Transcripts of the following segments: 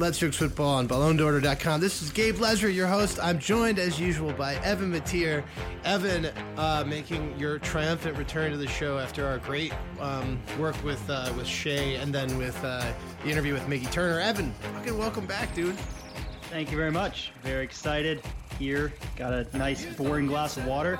Let's Fix Football on BallonDorder.com. This is Gabe Lezra, your host. I'm joined, as usual, by Evan Mateer. Evan, uh, making your triumphant return to the show after our great um, work with uh, with Shay and then with uh, the interview with Mickey Turner. Evan, fucking welcome back, dude. Thank you very much. Very excited here. Got a nice, boring glass of water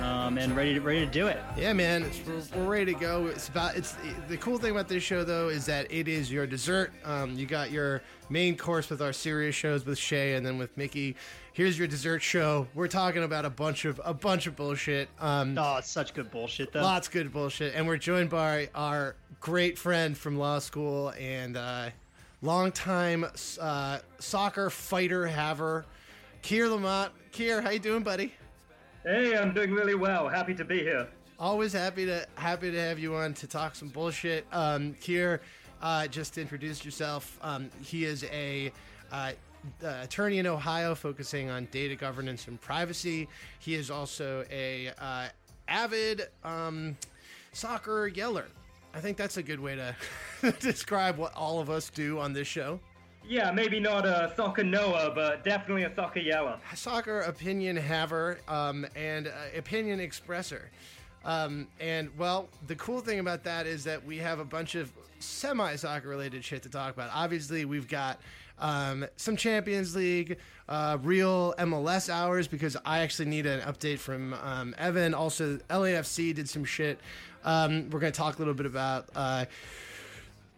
um, and ready to ready to do it. Yeah, man, we're, we're ready to go. It's about it's the cool thing about this show though is that it is your dessert. Um, you got your main course with our serious shows with Shay and then with Mickey. Here's your dessert show. We're talking about a bunch of a bunch of bullshit. Um, oh, it's such good bullshit though. Lots good bullshit, and we're joined by our great friend from law school and uh, longtime uh, soccer fighter haver, Keir Lamont. Keir, how you doing, buddy? Hey, I'm doing really well. Happy to be here. Always happy to happy to have you on to talk some bullshit. Um, here, uh, just to introduce yourself, um, he is a uh, uh, attorney in Ohio, focusing on data governance and privacy. He is also a uh, avid um, soccer yeller. I think that's a good way to describe what all of us do on this show. Yeah, maybe not a soccer knower, but definitely a soccer yeller. Soccer opinion haver um, and uh, opinion expresser. Um, and well, the cool thing about that is that we have a bunch of semi soccer related shit to talk about. Obviously, we've got um, some Champions League, uh, real MLS hours because I actually need an update from um, Evan. Also, LAFC did some shit. Um, we're going to talk a little bit about. Uh,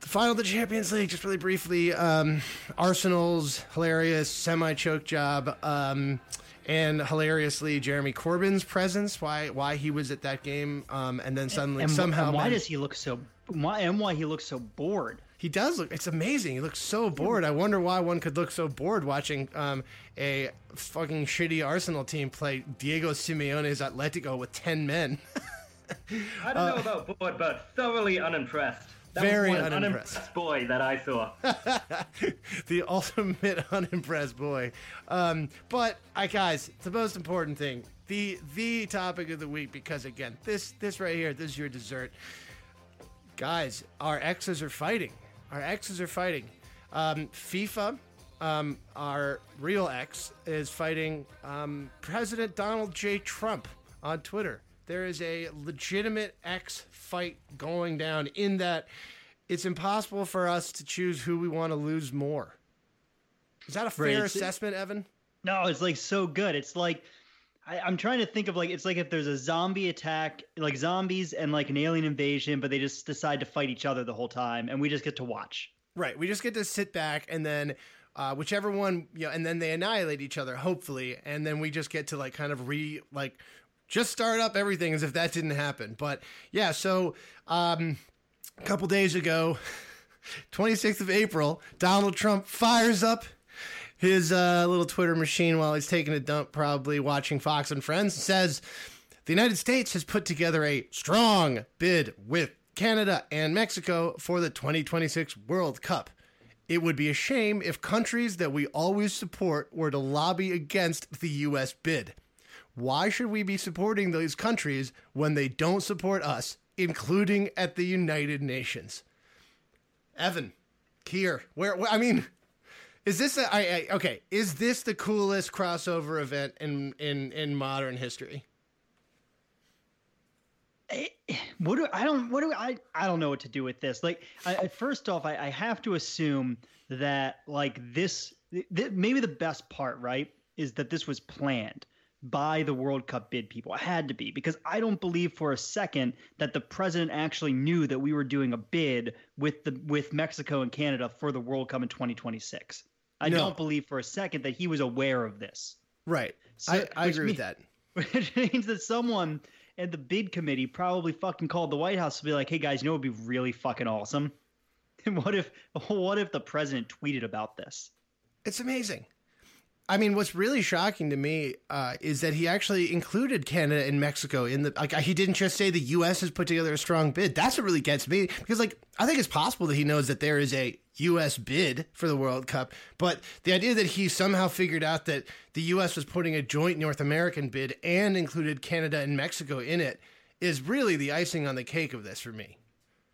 the final of the Champions League, just really briefly, um, Arsenal's hilarious semi choke job, um, and hilariously Jeremy Corbyn's presence, why why he was at that game, um, and then suddenly and, somehow and why does he look so why and why he looks so bored? He does look. It's amazing. He looks so bored. I wonder why one could look so bored watching um, a fucking shitty Arsenal team play Diego Simeone's Atletico with ten men. I don't know about bored, but thoroughly unimpressed. That Very was one unimpressed. unimpressed boy that I saw. the ultimate unimpressed boy. Um, but I guys, the most important thing, the the topic of the week, because again, this this right here, this is your dessert. Guys, our exes are fighting. Our exes are fighting. Um, FIFA, um, our real ex, is fighting um, President Donald J. Trump on Twitter. There is a legitimate X fight going down in that it's impossible for us to choose who we want to lose more. Is that a fair Right, assessment, Evan? No, it's like so good. It's like I, I'm trying to think of like it's like if there's a zombie attack, like zombies and like an alien invasion, but they just decide to fight each other the whole time, and we just get to watch. Right. We just get to sit back and then uh, whichever one, you know, and then they annihilate each other, hopefully, and then we just get to like kind of re like just start up everything as if that didn't happen. But yeah, so um, a couple days ago, 26th of April, Donald Trump fires up his uh, little Twitter machine while he's taking a dump, probably watching Fox and Friends, and says the United States has put together a strong bid with Canada and Mexico for the 2026 World Cup. It would be a shame if countries that we always support were to lobby against the U.S. bid. Why should we be supporting those countries when they don't support us, including at the United Nations? Evan, Keir, where, where I mean, is this a, I, I, okay? Is this the coolest crossover event in in in modern history? Eh, What do I don't what do I I don't know what to do with this. Like, I, I first off, I, I have to assume that like this, th- maybe the best part, right, is that this was planned by the World Cup bid people. It had to be because I don't believe for a second that the president actually knew that we were doing a bid with the with Mexico and Canada for the World Cup in 2026. I No. don't believe for a second that he was aware of this. Right. So- I, I agree with that. Which means that someone at the bid committee probably fucking called the White House to be like, "Hey guys, you know it would be really fucking awesome? And what if what if the president tweeted about this? It's amazing. I mean, what's really shocking to me uh, is that he actually included Canada and Mexico in the. Like, he didn't just say the U.S. has put together a strong bid. That's what really gets me because, like, I think it's possible that he knows that there is a U.S. bid for the World Cup, but the idea that he somehow figured out that the U.S. was putting a joint North American bid and included Canada and Mexico in it is really the icing on the cake of this for me.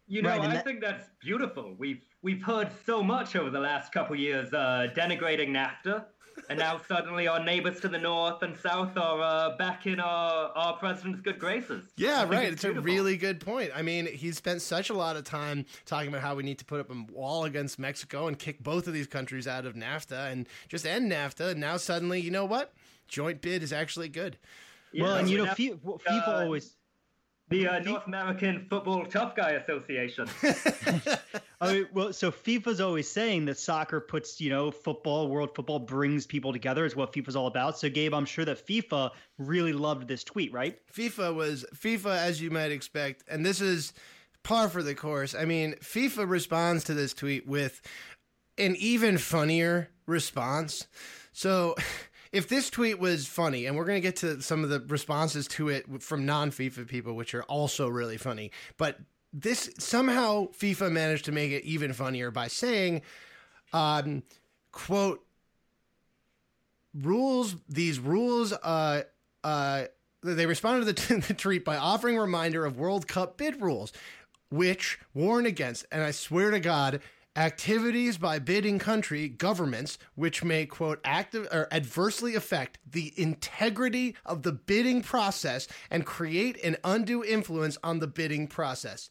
You know, Right, I that- think that's beautiful. We've we've heard so much over the last couple years uh, denigrating NAFTA, and now suddenly our neighbors to the north and south are uh, back in our our president's good graces. Yeah, right. It's, a really good point. I mean, he spent such a lot of time talking about how we need to put up a wall against Mexico and kick both of these countries out of NAFTA and just end NAFTA. And now suddenly, you know what? Joint bid is actually good. Yeah, well, and you know, now- FIFA, FIFA uh, always. The uh, North American Football Tough Guy Association. I mean, well, so FIFA's always saying that soccer puts, you know, football, world football brings people together is what FIFA's all about. So, Gabe, I'm sure that FIFA really loved this tweet, right? FIFA was FIFA, as you might expect, and this is par for the course. I mean, FIFA responds to this tweet with an even funnier response. So, if this tweet was funny, and we're going to get to some of the responses to it from non FIFA people, which are also really funny, but this somehow FIFA managed to make it even funnier by saying, um, quote, rules these rules uh uh they responded to the, the tweet by offering reminder of World Cup bid rules, which warn against, and I swear to God, activities by bidding country governments which may quote active or adversely affect the integrity of the bidding process and create an undue influence on the bidding process.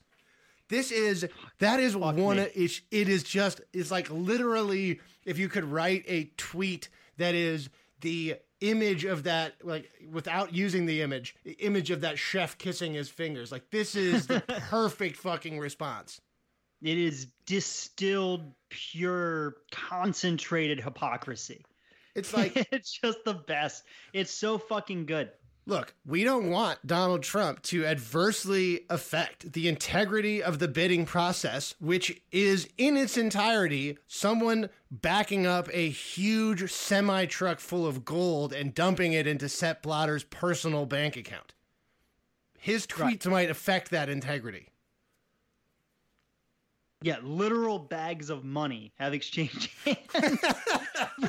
This is that is one. me. It, it is just it's like literally if you could write a tweet that is the image of that like without using the image the image of that chef kissing his fingers like this is the perfect fucking response It is distilled, pure, concentrated hypocrisy. it's like it's just the best. It's so fucking good. look we don't want donald trump to adversely affect the integrity of the bidding process which is in its entirety someone backing up a huge semi truck full of gold and dumping it into Sepp Blatter's personal bank account his tweets might affect that integrity Yeah, literal bags of money have exchanged hands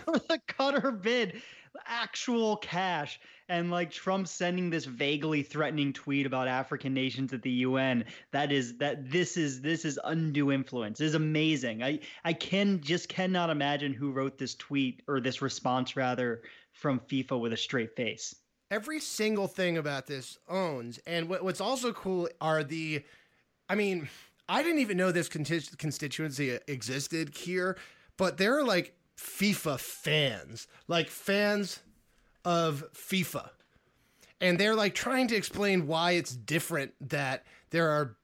for the Qatar bid, actual cash, and like Trump sending this vaguely threatening tweet about African nations at the UN. That is that this is this is undue influence. It is amazing. I I can just cannot imagine who wrote this tweet or this response rather from FIFA with a straight face. every single thing about this owns. And what, what's also cool are the, I mean, I didn't even know this constituency existed here, but there are like FIFA fans, like fans of FIFA. And they're like trying to explain why it's different that there are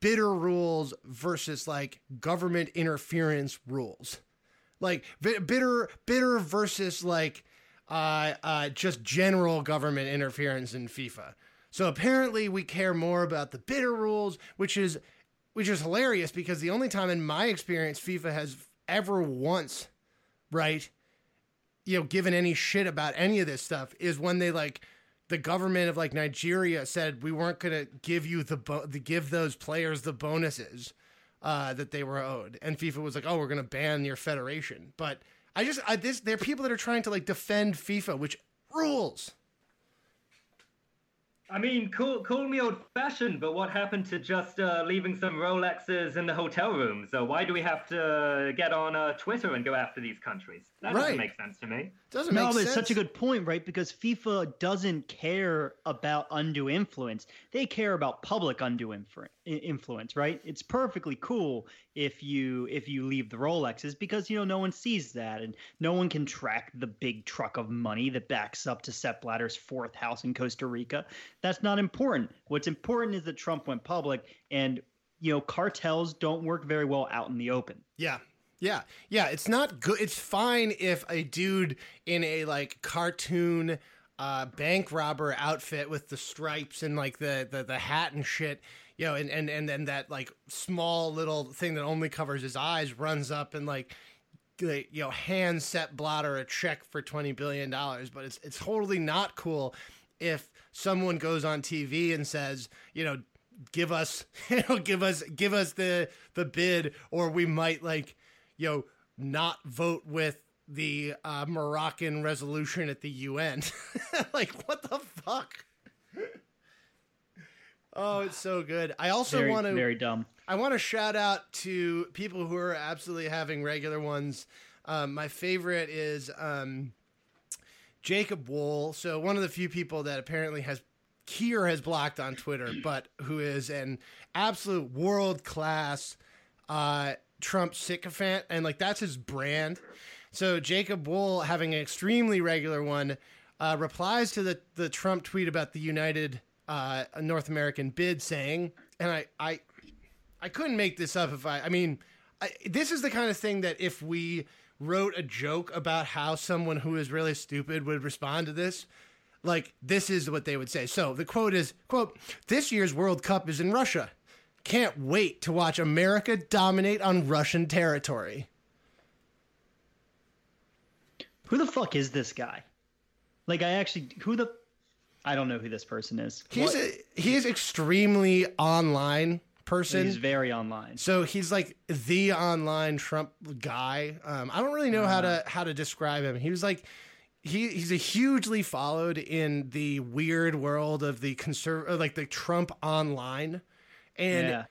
bitter rules versus like government interference rules like bitter bitter versus like uh, uh, just general government interference in FIFA. So apparently we care more about the bitter rules, which is which is hilarious because the only time in my experience FIFA has ever once, right, you know, given any shit about any of this stuff is when they like the government of like Nigeria said we weren't going to give you the bo- the give those players the bonuses uh, that they were owed, and FIFA was like, "Oh, we're going to ban your federation." But I just I, this there are people that are trying to like defend FIFA, which rules. I mean, call, call me old fashioned, but what happened to just uh, leaving some Rolexes in the hotel room? So why do we have to get on uh, Twitter and go after these countries? That Right. doesn't make sense to me. Doesn't No, make but it's such a good point, right? Because FIFA doesn't care about undue influence. They care about public undue influ- i- influence, right? It's perfectly cool if you if you leave the Rolexes because you know no one sees that and no one can track the big truck of money that backs up to Sepp Blatter's fourth house in Costa Rica. That's not important. What's important is that Trump went public and you know cartels don't work very well out in the open. Yeah. Yeah. Yeah. It's not good. It's fine if a dude in a like cartoon uh, bank robber outfit with the stripes and like the, the, the hat and shit, you know, and, and, and then that like small little thing that only covers his eyes runs up and like, you know, hand Sepp Blatter a check for $20 billion. But it's, it's totally not cool if someone goes on TV and says, you know, give us, you know, give us, give us the, the bid or we might like, you know, not vote with the uh, Moroccan resolution at the UN. like, what the fuck? Oh, it's so good. I also want to. very dumb. I want to shout out to people who are absolutely having regular ones. Um, my favorite is um, Jacob Wohl. So one of the few people that apparently has Keir has blocked on Twitter, but who is an absolute world class uh, Trump sycophant, and like that's his brand. So Jacob Wohl, having an extremely regular one, uh, replies to the the Trump tweet about the United uh, North American bid, saying, and I I I couldn't make this up if I I mean I, this is the kind of thing that if we wrote a joke about how someone who is really stupid would respond to this like this is what they would say so the quote is quote this year's world cup is in russia can't wait to watch america dominate on russian territory Who the fuck is this guy? Like, I actually, who the, I don't know who this person is. he's a, he is extremely online person He's very online. So he's like the online Trump guy. Um, I don't really know how to how to describe him. He was like he he's a hugely followed in the weird world of the conserv like the Trump online, and yeah.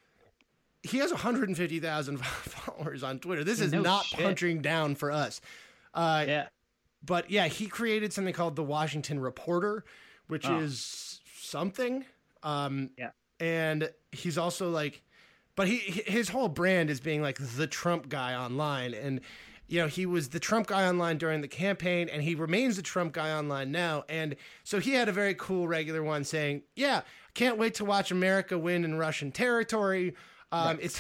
he has 150,000 followers on Twitter. This is No not shit. punching down for us. Uh, Yeah. but yeah, he created something called the Washington Reporter, which Oh. is something. Um, Yeah. and he's also like, but he his whole brand is being like the Trump guy online, and you know he was the Trump guy online during the campaign, and he remains the Trump guy online now. And so he had a very cool regular one saying, "Yeah, can't wait to watch America win in Russian territory." Um, It's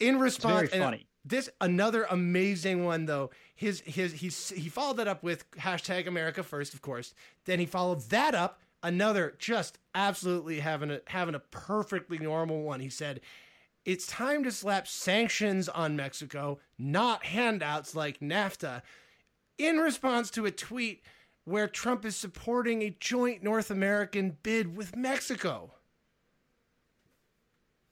in response. very and funny. this another amazing one though. His his he's he followed that up with hashtag America First, of course. Then he followed that up another just absolutely having a having a perfectly normal one. He said, "It's time to slap sanctions on Mexico, not handouts like NAFTA." In response to a tweet where Trump is supporting a joint North American bid with Mexico.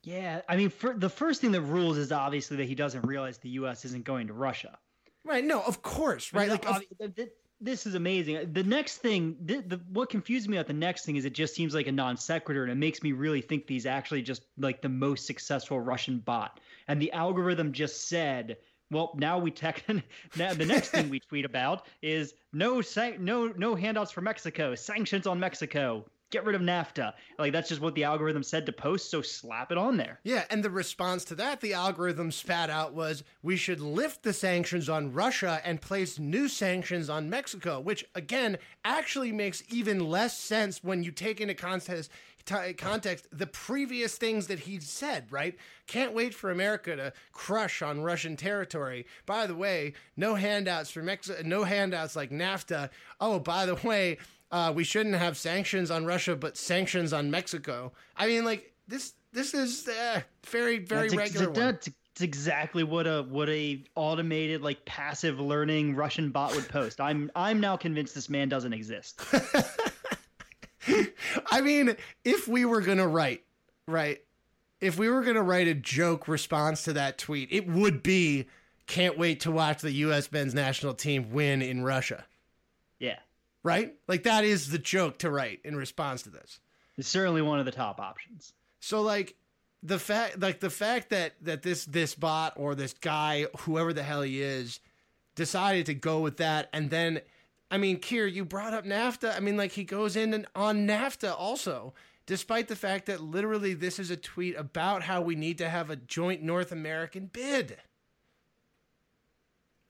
Yeah. I mean, for, the first thing that rules is obviously that he doesn't realize the U.S. isn't going to Russia. Right? No, of course, right? Like, of- Obvi- th- th- this is amazing. The next thing, th- the, what confused me about the next thing is it just seems like a non sequitur, and it makes me really think he's actually just like the most successful Russian bot. And the algorithm just said, well, now we tech. now the next thing we tweet about is no san- no no handouts for Mexico, sanctions on Mexico, get rid of NAFTA. Like that's just what the algorithm said to post. So slap it on there. Yeah, and the response to that, the algorithm spat out was we should lift the sanctions on Russia and place new sanctions on Mexico, which again actually makes even less sense when you take into context t- context the previous things that he said, right? Can't wait for America to crush on Russian territory. By the way, no handouts for Mexico, no handouts like NAFTA. Oh, by the way, uh, we shouldn't have sanctions on Russia, but sanctions on Mexico. I mean, like this. This is uh, very, very That's ex- regular. That's, that's exactly what a what a automated like passive learning Russian bot would post. I'm I'm now convinced this man doesn't exist. I mean, if we were gonna write, right, if we were gonna write a joke response to that tweet, it would be, "Can't wait to watch the U.S. men's national team win in Russia." Yeah, Right? Like that is the joke to write in response to this. it's certainly one of the top options. So like the fact like the fact that that this this bot or this guy whoever the hell he is decided to go with that and then I mean Keir you brought up NAFTA I mean like he goes in and on NAFTA also despite the fact that literally this is a tweet about how we need to have a joint North American bid.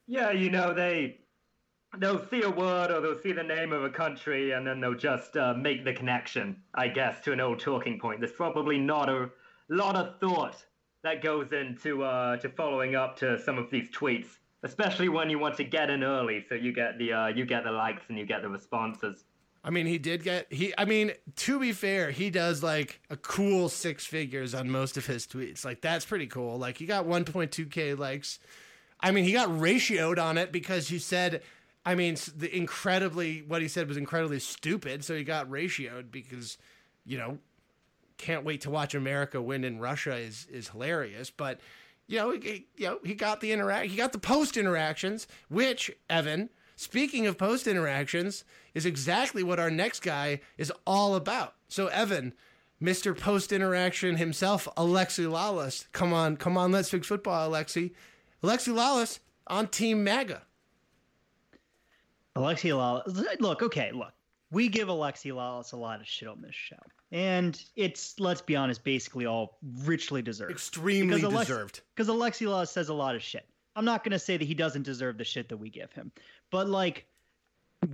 Yeah, you know, they they'll see a word or they'll see the name of a country and then they'll just uh, make the connection, I guess, to an old talking point. There's probably not a lot of thought that goes into uh, to following up to some of these tweets, especially when you want to get in early, so you get the uh, you get the likes and you get the responses. I mean, he did get he. I mean, to be fair, he does like a cool six figures on most of his tweets. Like that's pretty cool. Like he got 1.2k likes. I mean, he got ratioed on it because he said, I mean, the incredibly what he said was incredibly stupid. So he got ratioed because, you know, can't wait to watch America win in Russia is is hilarious. But you know, he, you know, he got the interact, he got the post interactions, which Evan. Speaking of post interactions, is exactly what our next guy is all about. So Evan, Mr. Post Interaction himself, Alexi Lalas. Come on, come on, let's fix football, Alexi. Alexi Lalas on Team MAGA. Alexi Lalas. Look, okay, look. We give Alexi Lalas a lot of shit on this show. And it's, let's be honest, basically all richly deserved. Extremely Because Alex- deserved. Because Alexi Lalas says a lot of shit. I'm not going to say that he doesn't deserve the shit that we give him. But, like,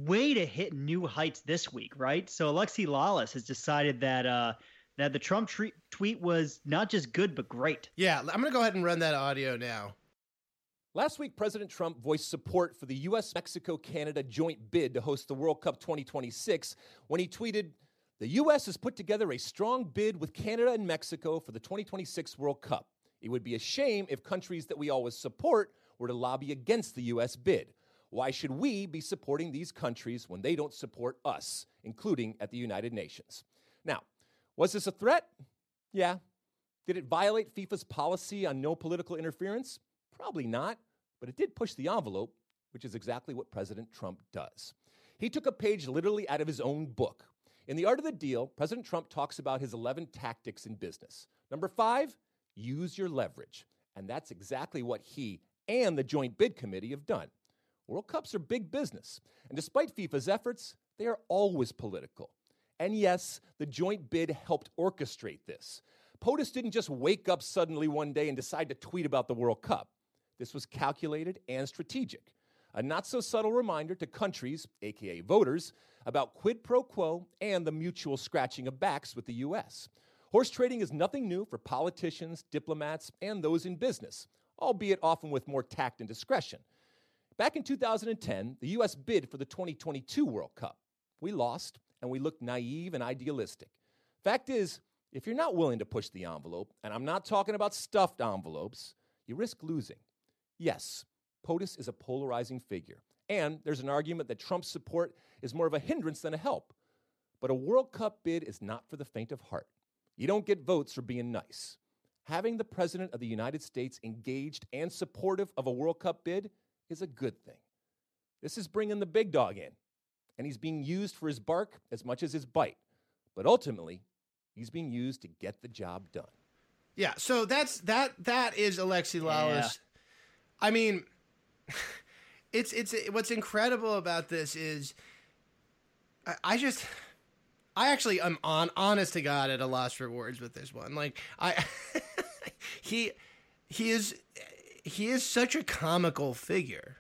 way to hit new heights this week, right? So Alexi Lalas has decided that uh, that the Trump tre- tweet was not just good but great. Yeah, I'm going to go ahead and run that audio now. Last week, President Trump voiced support for the U.S. Mexico Canada joint bid to host the World Cup 2026 when he tweeted, The U.S. has put together a strong bid with Canada and Mexico for the 2026 World Cup. It would be a shame if countries that we always support were to lobby against the U.S. bid. Why should we be supporting these countries when they don't support us, including at the United Nations? Now, was this a threat? Yeah. Did it violate FIFA's policy on no political interference? Probably not, but it did push the envelope, which is exactly what President Trump does. He took a page literally out of his own book. In The Art of the Deal, President Trump talks about his 11 tactics in business. Number five, use your leverage. And that's exactly what he and the Joint Bid Committee have done. World Cups are big business, and despite FIFA's efforts, they are always political. And yes, the joint bid helped orchestrate this. POTUS didn't just wake up suddenly one day and decide to tweet about the World Cup. This was calculated and strategic. A not so subtle reminder to countries, aka voters, about quid pro quo and the mutual scratching of backs with the US. Horse trading is nothing new for politicians, diplomats, and those in business, albeit often with more tact and discretion. Back in 2010, the US bid for the 2022 World Cup. We lost, and we looked naive and idealistic. Fact is, if you're not willing to push the envelope, and I'm not talking about stuffed envelopes, you risk losing. Yes, POTUS is a polarizing figure, and there's an argument that Trump's support is more of a hindrance than a help. But a World Cup bid is not for the faint of heart. You don't get votes for being nice. Having the President of the United States engaged and supportive of a World Cup bid is a good thing. This is bringing the big dog in, and he's being used for his bark as much as his bite. But ultimately, he's being used to get the job done. Yeah, so that's that that is Alexi Lalas. I mean, it's it's what's incredible about this is I, I just I actually am on honest to God at a loss for words with this one. Like I he he is he is such a comical figure.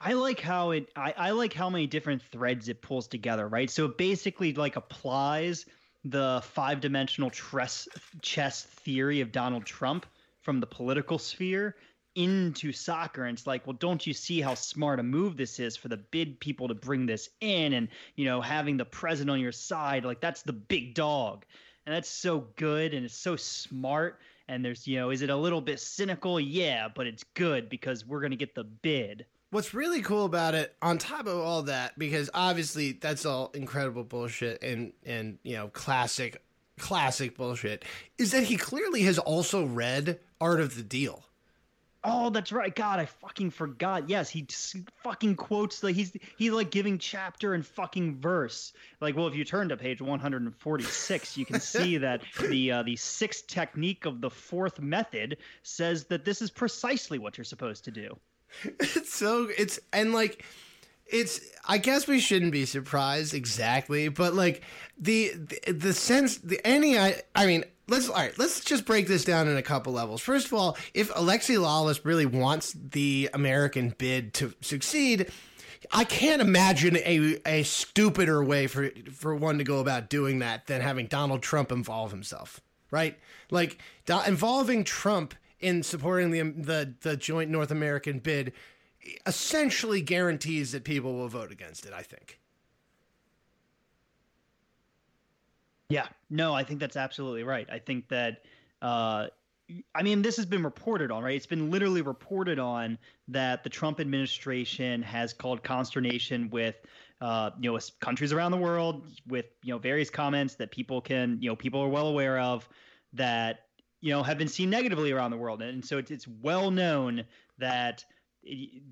I like how it. I, I like how many different threads it pulls together, right? So it basically like applies the five-dimensional chess chess theory of Donald Trump from the political sphere into soccer and it's like well don't you see how smart a move this is for the bid people to bring this in and you know having the president on your side like that's the big dog. And that's so good and it's so smart and there's you know is it a little bit cynical? Yeah but it's good because we're going to get the bid. What's really cool about it, on top of all that, because obviously that's all incredible bullshit and and you know classic classic bullshit, is that he clearly has also read Art of the Deal. Oh, that's right. God, I fucking forgot. Yes, he fucking quotes like he's he's like giving chapter and fucking verse. Like, well, if you turn to page 146, you can see that the uh, the sixth technique of the fourth method says that this is precisely what you're supposed to do. It's so it's and like it's I guess we shouldn't be surprised exactly, but like the the, the sense the any I I mean let's all right let's just break this down in a couple levels. First of all, if Alexi Lalas really wants the American bid to succeed, I can't imagine a a stupider way for for one to go about doing that than having Donald Trump involve himself, right? Like do, involving Trump in supporting the the the joint North American bid essentially guarantees that people will vote against it, I think. Yeah, no, I think that's absolutely right. I think that, uh, I mean, this has been reported on, right? It's been literally reported on that the Trump administration has called consternation with, uh, you know, countries around the world with, you know, various comments that people can, you know, people are well aware of that, you know, have been seen negatively around the world. And so it's, it's well known that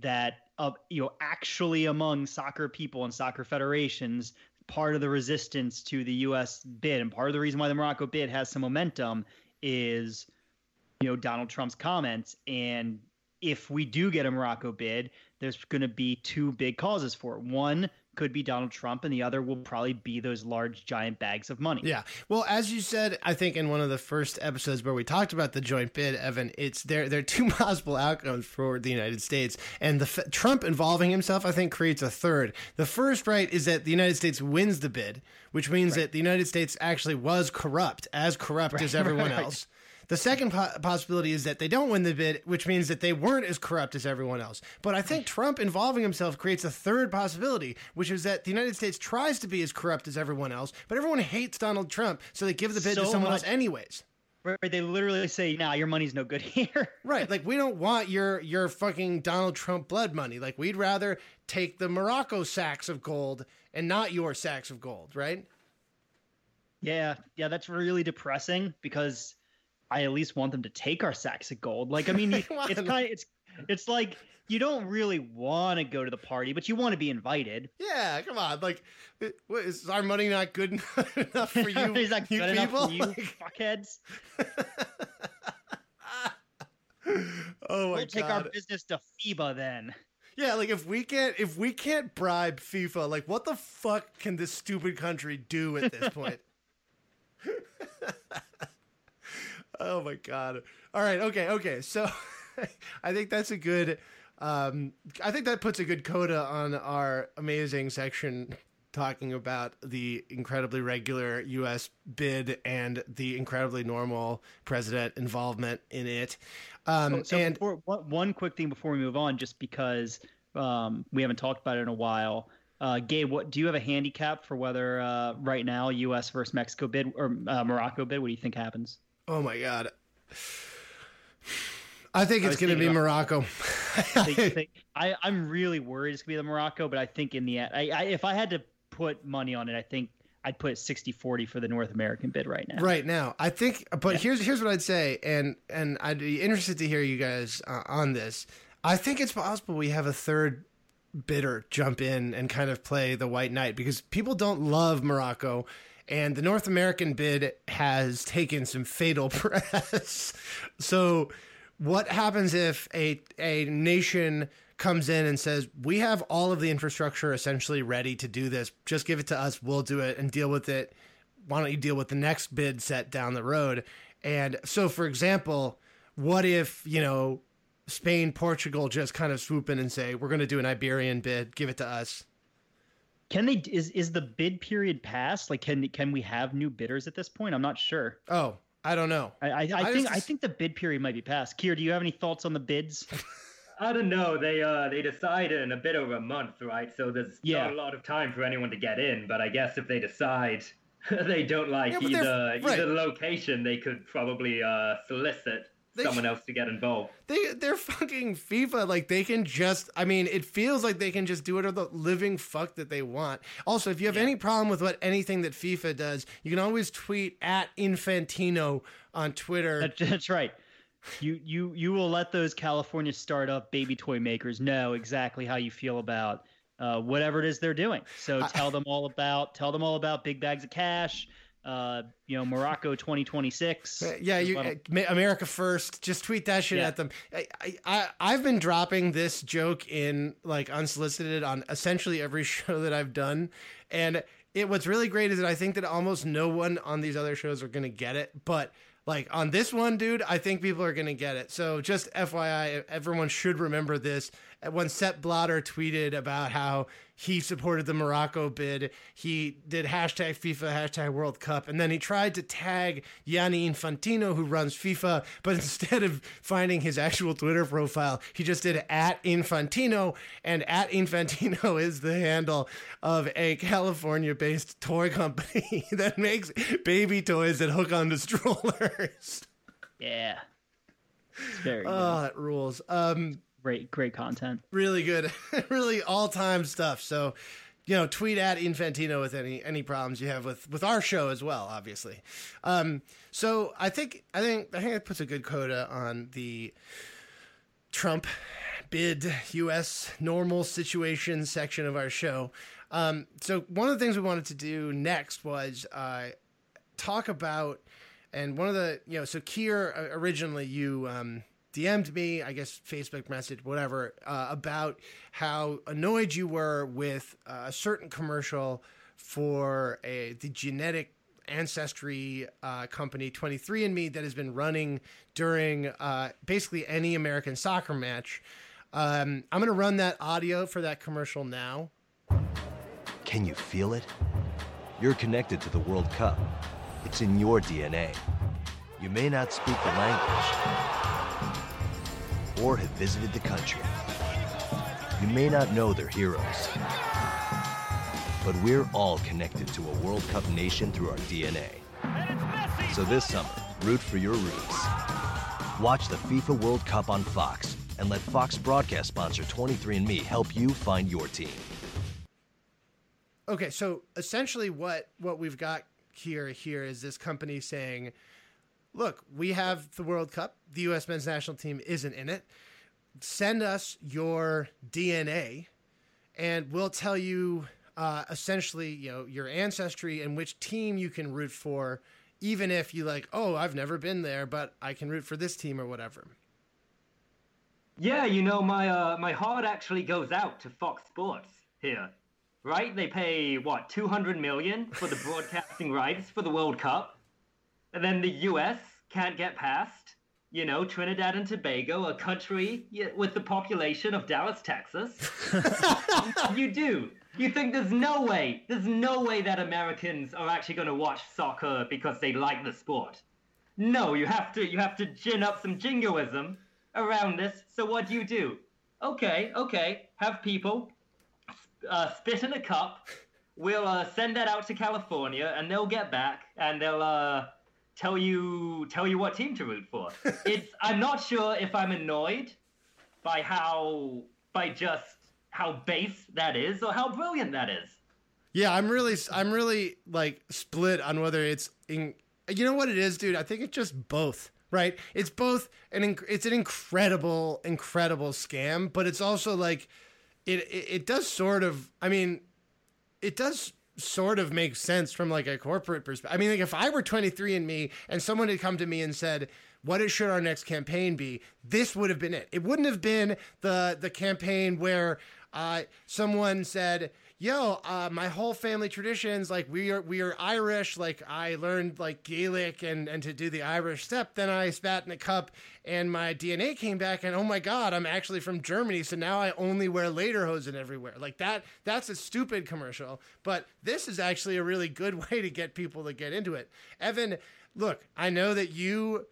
that uh, you know actually among soccer people and soccer federations part of the resistance to the U.S. bid, and part of the reason why the Morocco bid has some momentum is, you know, Donald Trump's comments. And if we do get a Morocco bid, there's going to be two big causes for it. One could be Donald Trump, and the other will probably be those large, giant bags of money. Yeah. Well, as you said, I think in one of the first episodes where we talked about the joint bid, Evan, it's there. There are two possible outcomes for the United States, and the Trump involving himself, I think, creates a third. The first, right, is that the United States wins the bid, which means right. that the United States actually was corrupt, as corrupt right, as everyone right. else. The second po- possibility is that they don't win the bid, which means that they weren't as corrupt as everyone else. But I think Trump involving himself creates a third possibility, which is that the United States tries to be as corrupt as everyone else, but everyone hates Donald Trump, so they give the bid so to someone much. else anyways. Right, they literally say, "Nah, your money's no good here." right, like we don't want your your fucking Donald Trump blood money. Like we'd rather take the Morocco sacks of gold and not your sacks of gold, right? Yeah, yeah, that's really depressing because I at least want them to take our sacks of gold. Like, I mean, it's kind of it's it's like you don't really want to go to the party, but you want to be invited. Yeah, come on. Like, what, is our money not good enough for you? is that you good people? enough for you, fuckheads? oh my we'll take our business to FIBA then. Yeah, like if we can't if we can't bribe FIFA, like what the fuck can this stupid country do at this point? Oh my god. All right, okay, okay. So I think that's a good um I think that puts a good coda on our amazing section talking about the incredibly regular US bid and the incredibly normal president involvement in it. Um so, so and before, one quick thing before we move on just because um we haven't talked about it in a while. Uh, Gabe, what do you have a handicap for whether uh, right now U.S. versus Mexico bid or uh, Morocco bid? What do you think happens? Oh my god. I think it's going to be Morocco. I, am really worried it's going to be the Morocco, but I think in the end, I, I, if I had to put money on it, I think I'd put 60-40 for the North American bid right now. Right now, I think. But yeah. here's here's what I'd say, and and I'd be interested to hear you guys uh, on this. I think it's possible we have a third bidder jump in and kind of play the white knight because people don't love Morocco and the North American bid has taken some fatal press. so, what happens if a a nation comes in and says, "We have all of the infrastructure essentially ready to do this. Just give it to us. We'll do it and deal with it. Why don't you deal with the next bid set down the road?" And so, for example, what if you know Spain, Portugal just kind of swoop in and say, "We're going to do an Iberian bid. Give it to us." Can they is is the bid period past? Like can can we have new bidders at this point? I'm not sure. Oh, I don't know. I, I, I, I think just... I think the bid period might be past. Keir, do you have any thoughts on the bids? I don't know. They uh they decide in a bit over a month, right? So there's yeah. not a lot of time for anyone to get in. But I guess if they decide they don't like yeah, either right. either location, they could probably uh solicit they someone else to get involved. They they're fucking FIFA. Like they can just. I mean, it feels like they can just do whatever the living fuck that they want. Also, if you have yeah. any problem with what anything that FIFA does, you can always tweet at Infantino on Twitter. That's right. You you you will let those California startup baby toy makers know exactly how you feel about uh, whatever it is they're doing. So tell them all about tell them all about big bags of cash uh, you know, Morocco 2026. Uh, yeah, you, uh, America first. Just tweet that shit yeah. at them. I, I, I've been dropping this joke in like unsolicited on essentially every show that I've done, and it. What's really great is that I think that almost no one on these other shows are gonna get it, but like on this one, dude, I think people are gonna get it. So just FYI, everyone should remember this. When Sepp Blatter tweeted about how he supported the Morocco bid. He did hashtag FIFA, hashtag World Cup, and then he tried to tag Gianni Infantino, who runs FIFA, but instead of finding his actual Twitter profile, he just did at Infantino, and at Infantino is the handle of a California based toy company that makes baby toys that hook onto strollers. Yeah. It's very oh, good. That rules. Um, great great content. Really good really all-time stuff. So you know tweet at infantino with any any problems you have with with our show as well obviously. Um so i think i think i think it puts a good coda on the trump bid us normal situation section of our show. Um, so one of the things we wanted to do next was uh, talk about, and one of the you know, so Keir uh, originally you um, DM'd me, I guess Facebook message, whatever, uh, about how annoyed you were with uh, a certain commercial for a the genetic ancestry uh, company 23andMe that has been running during uh, basically any american soccer match um, i'm going to run that audio for that commercial now Can you feel it? You're connected to the World Cup. It's in your DNA. You may not speak the language or have visited the country. You may not know their heroes. But we're all connected to a World Cup nation through our DNA. So this summer, root for your roots. Watch the FIFA World Cup on Fox and let Fox broadcast sponsor 23andMe help you find your team. Okay, so essentially, what what we've got here here is this company saying, "Look, we have the World Cup. The U.S. men's national team isn't in it. Send us your DNA, and we'll tell you uh, essentially, you know, your ancestry and which team you can root for, even if you like, oh, I've never been there, but I can root for this team or whatever." Yeah, you know, my uh, my heart actually goes out to Fox Sports here, right? They pay what 200 million for the broadcasting rights for the World Cup, and then the U.S. can't get past, you know, Trinidad and Tobago, a country with the population of Dallas, Texas. you do. You think there's no way, there's no way that Americans are actually going to watch soccer because they like the sport. No, you have to you have to gin up some jingoism around this. So what do you do? Okay, okay, have people uh, spit in a cup. We'll uh, send that out to California, and they'll get back and they'll uh, tell you tell you what team to root for. it's I'm not sure if I'm annoyed by how by just how base that is or how brilliant that is. Yeah, I'm really, I'm really like split on whether it's in. You know what it is, dude? I think it's just both. Right? It's both an inc- it's an incredible, incredible scam, but it's also like it, it it does sort of. I mean, it does sort of makes sense from like a corporate perspective. I mean, like if I were 23andMe and someone had come to me and said, "What should our next campaign be?" This would have been it. It wouldn't have been the the campaign where uh, someone said, "Yo, uh, my whole family traditions like we are we are Irish. Like I learned like Gaelic and and to do the Irish step. Then I spat in a cup, and my DNA came back. And oh my God, I'm actually from Germany. So now I only wear lederhosen everywhere. Like that. That's a stupid commercial. But this is actually a really good way to get people to get into it. Evan, look, I know that you.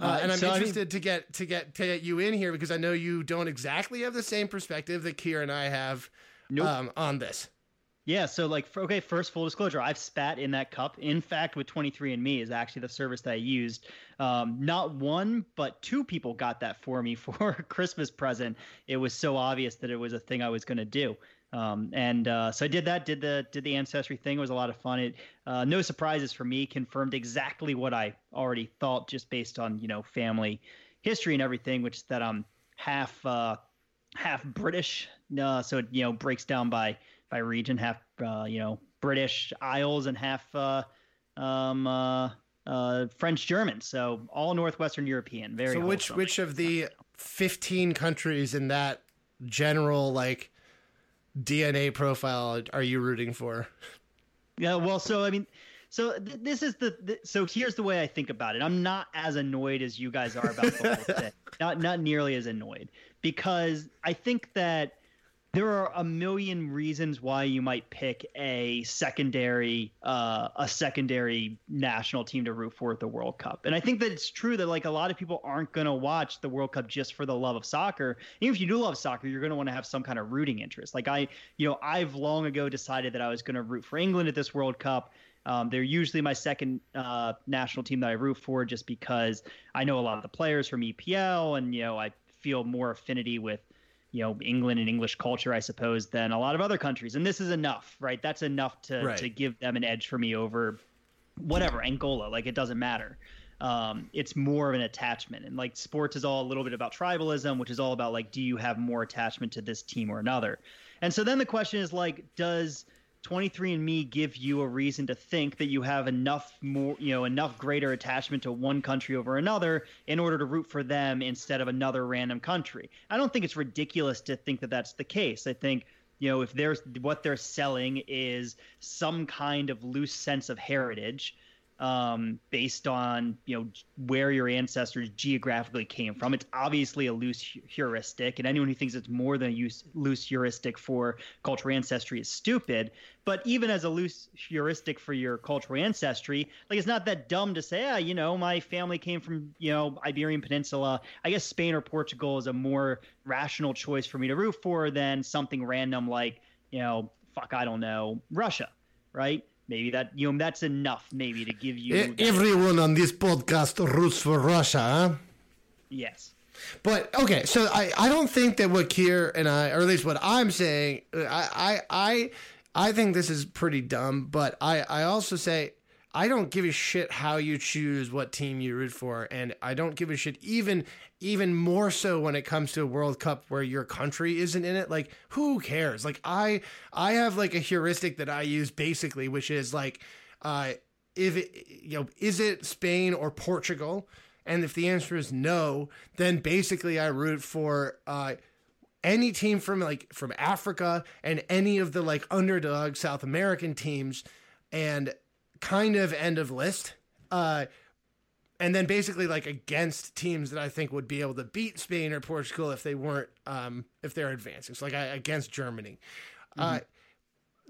Uh, Uh, and I'm so, I mean- interested to get to get to get you in here because I know you don't exactly have the same perspective that Keir and I have Nope. um, on this. Yeah, so like for, okay, first full disclosure, I've spat in that cup. In fact, with 23andMe is actually the service that I used. Um, not one, but two people got that for me for a Christmas present. It was so obvious that it was a thing I was going to do. Um, and uh, so I did that, did the did the ancestry thing. It was a lot of fun. It uh, no surprises for me. Confirmed exactly what I already thought, just based on you know family history and everything, which is that I'm half uh, half British. Uh, so it you know breaks down by by region, half uh, you know British Isles and half uh, um, uh, uh, French German. So all northwestern European. Very. So which which of the 15 countries in that general like DNA profile are you rooting for? Yeah, well, so I mean, so th- this is the, th- so here's the way I think about it. I'm not as annoyed as you guys are about the whole thing. Not not nearly as annoyed because I think that there are a million reasons why you might pick a secondary uh, a secondary national team to root for at the World Cup. And I think that it's true that like a lot of people aren't going to watch the World Cup just for the love of soccer. Even if you do love soccer, you're going to want to have some kind of rooting interest. Like I, you know, I've long ago decided that I was going to root for England at this World Cup. Um, they're usually my second uh, national team that I root for, just because I know a lot of the players from EPL, and you know I feel more affinity with you know England and English culture, I suppose, than a lot of other countries. And this is enough, right? That's enough to Right. to give them an edge for me over whatever Angola. Like it doesn't matter. Um, it's more of an attachment, and like sports is all a little bit about tribalism, which is all about like, do you have more attachment to this team or another? And so then the question is like, does 23andMe give you a reason to think that you have enough more, you know, enough greater attachment to one country over another in order to root for them instead of another random country. I don't think it's ridiculous to think that that's the case. I think, you know, if there's what they're selling is some kind of loose sense of heritage, um, based on you know where your ancestors geographically came from. It's obviously a loose heuristic, and anyone who thinks it's more than a loose heuristic for cultural ancestry is stupid. But even as a loose heuristic for your cultural ancestry, like it's not that dumb to say, ah, you know, my family came from you know Iberian Peninsula. I guess Spain or Portugal is a more rational choice for me to root for than something random like you know, fuck, I don't know, Russia, right? Maybe that you know that's enough maybe to give you everyone on this podcast roots for russia huh? Yes. But okay so i i don't think that what Keir and i or at least what i'm saying i i i, I think this is pretty dumb but i i also say I don't give a shit how you choose what team you root for, and I don't give a shit even even more so when it comes to a World Cup where your country isn't in it. Like, who cares? Like, I I have like a heuristic that I use basically, which is like, uh, if it, you know, is it Spain or Portugal? And if the answer is no, then basically I root for uh, any team from like from Africa and any of the like underdog South American teams, and kind of end of list. Uh, and then basically like against teams that I think would be able to beat Spain or Portugal if they weren't um, if they're advancing. So like I, against Germany. Mm-hmm. Uh,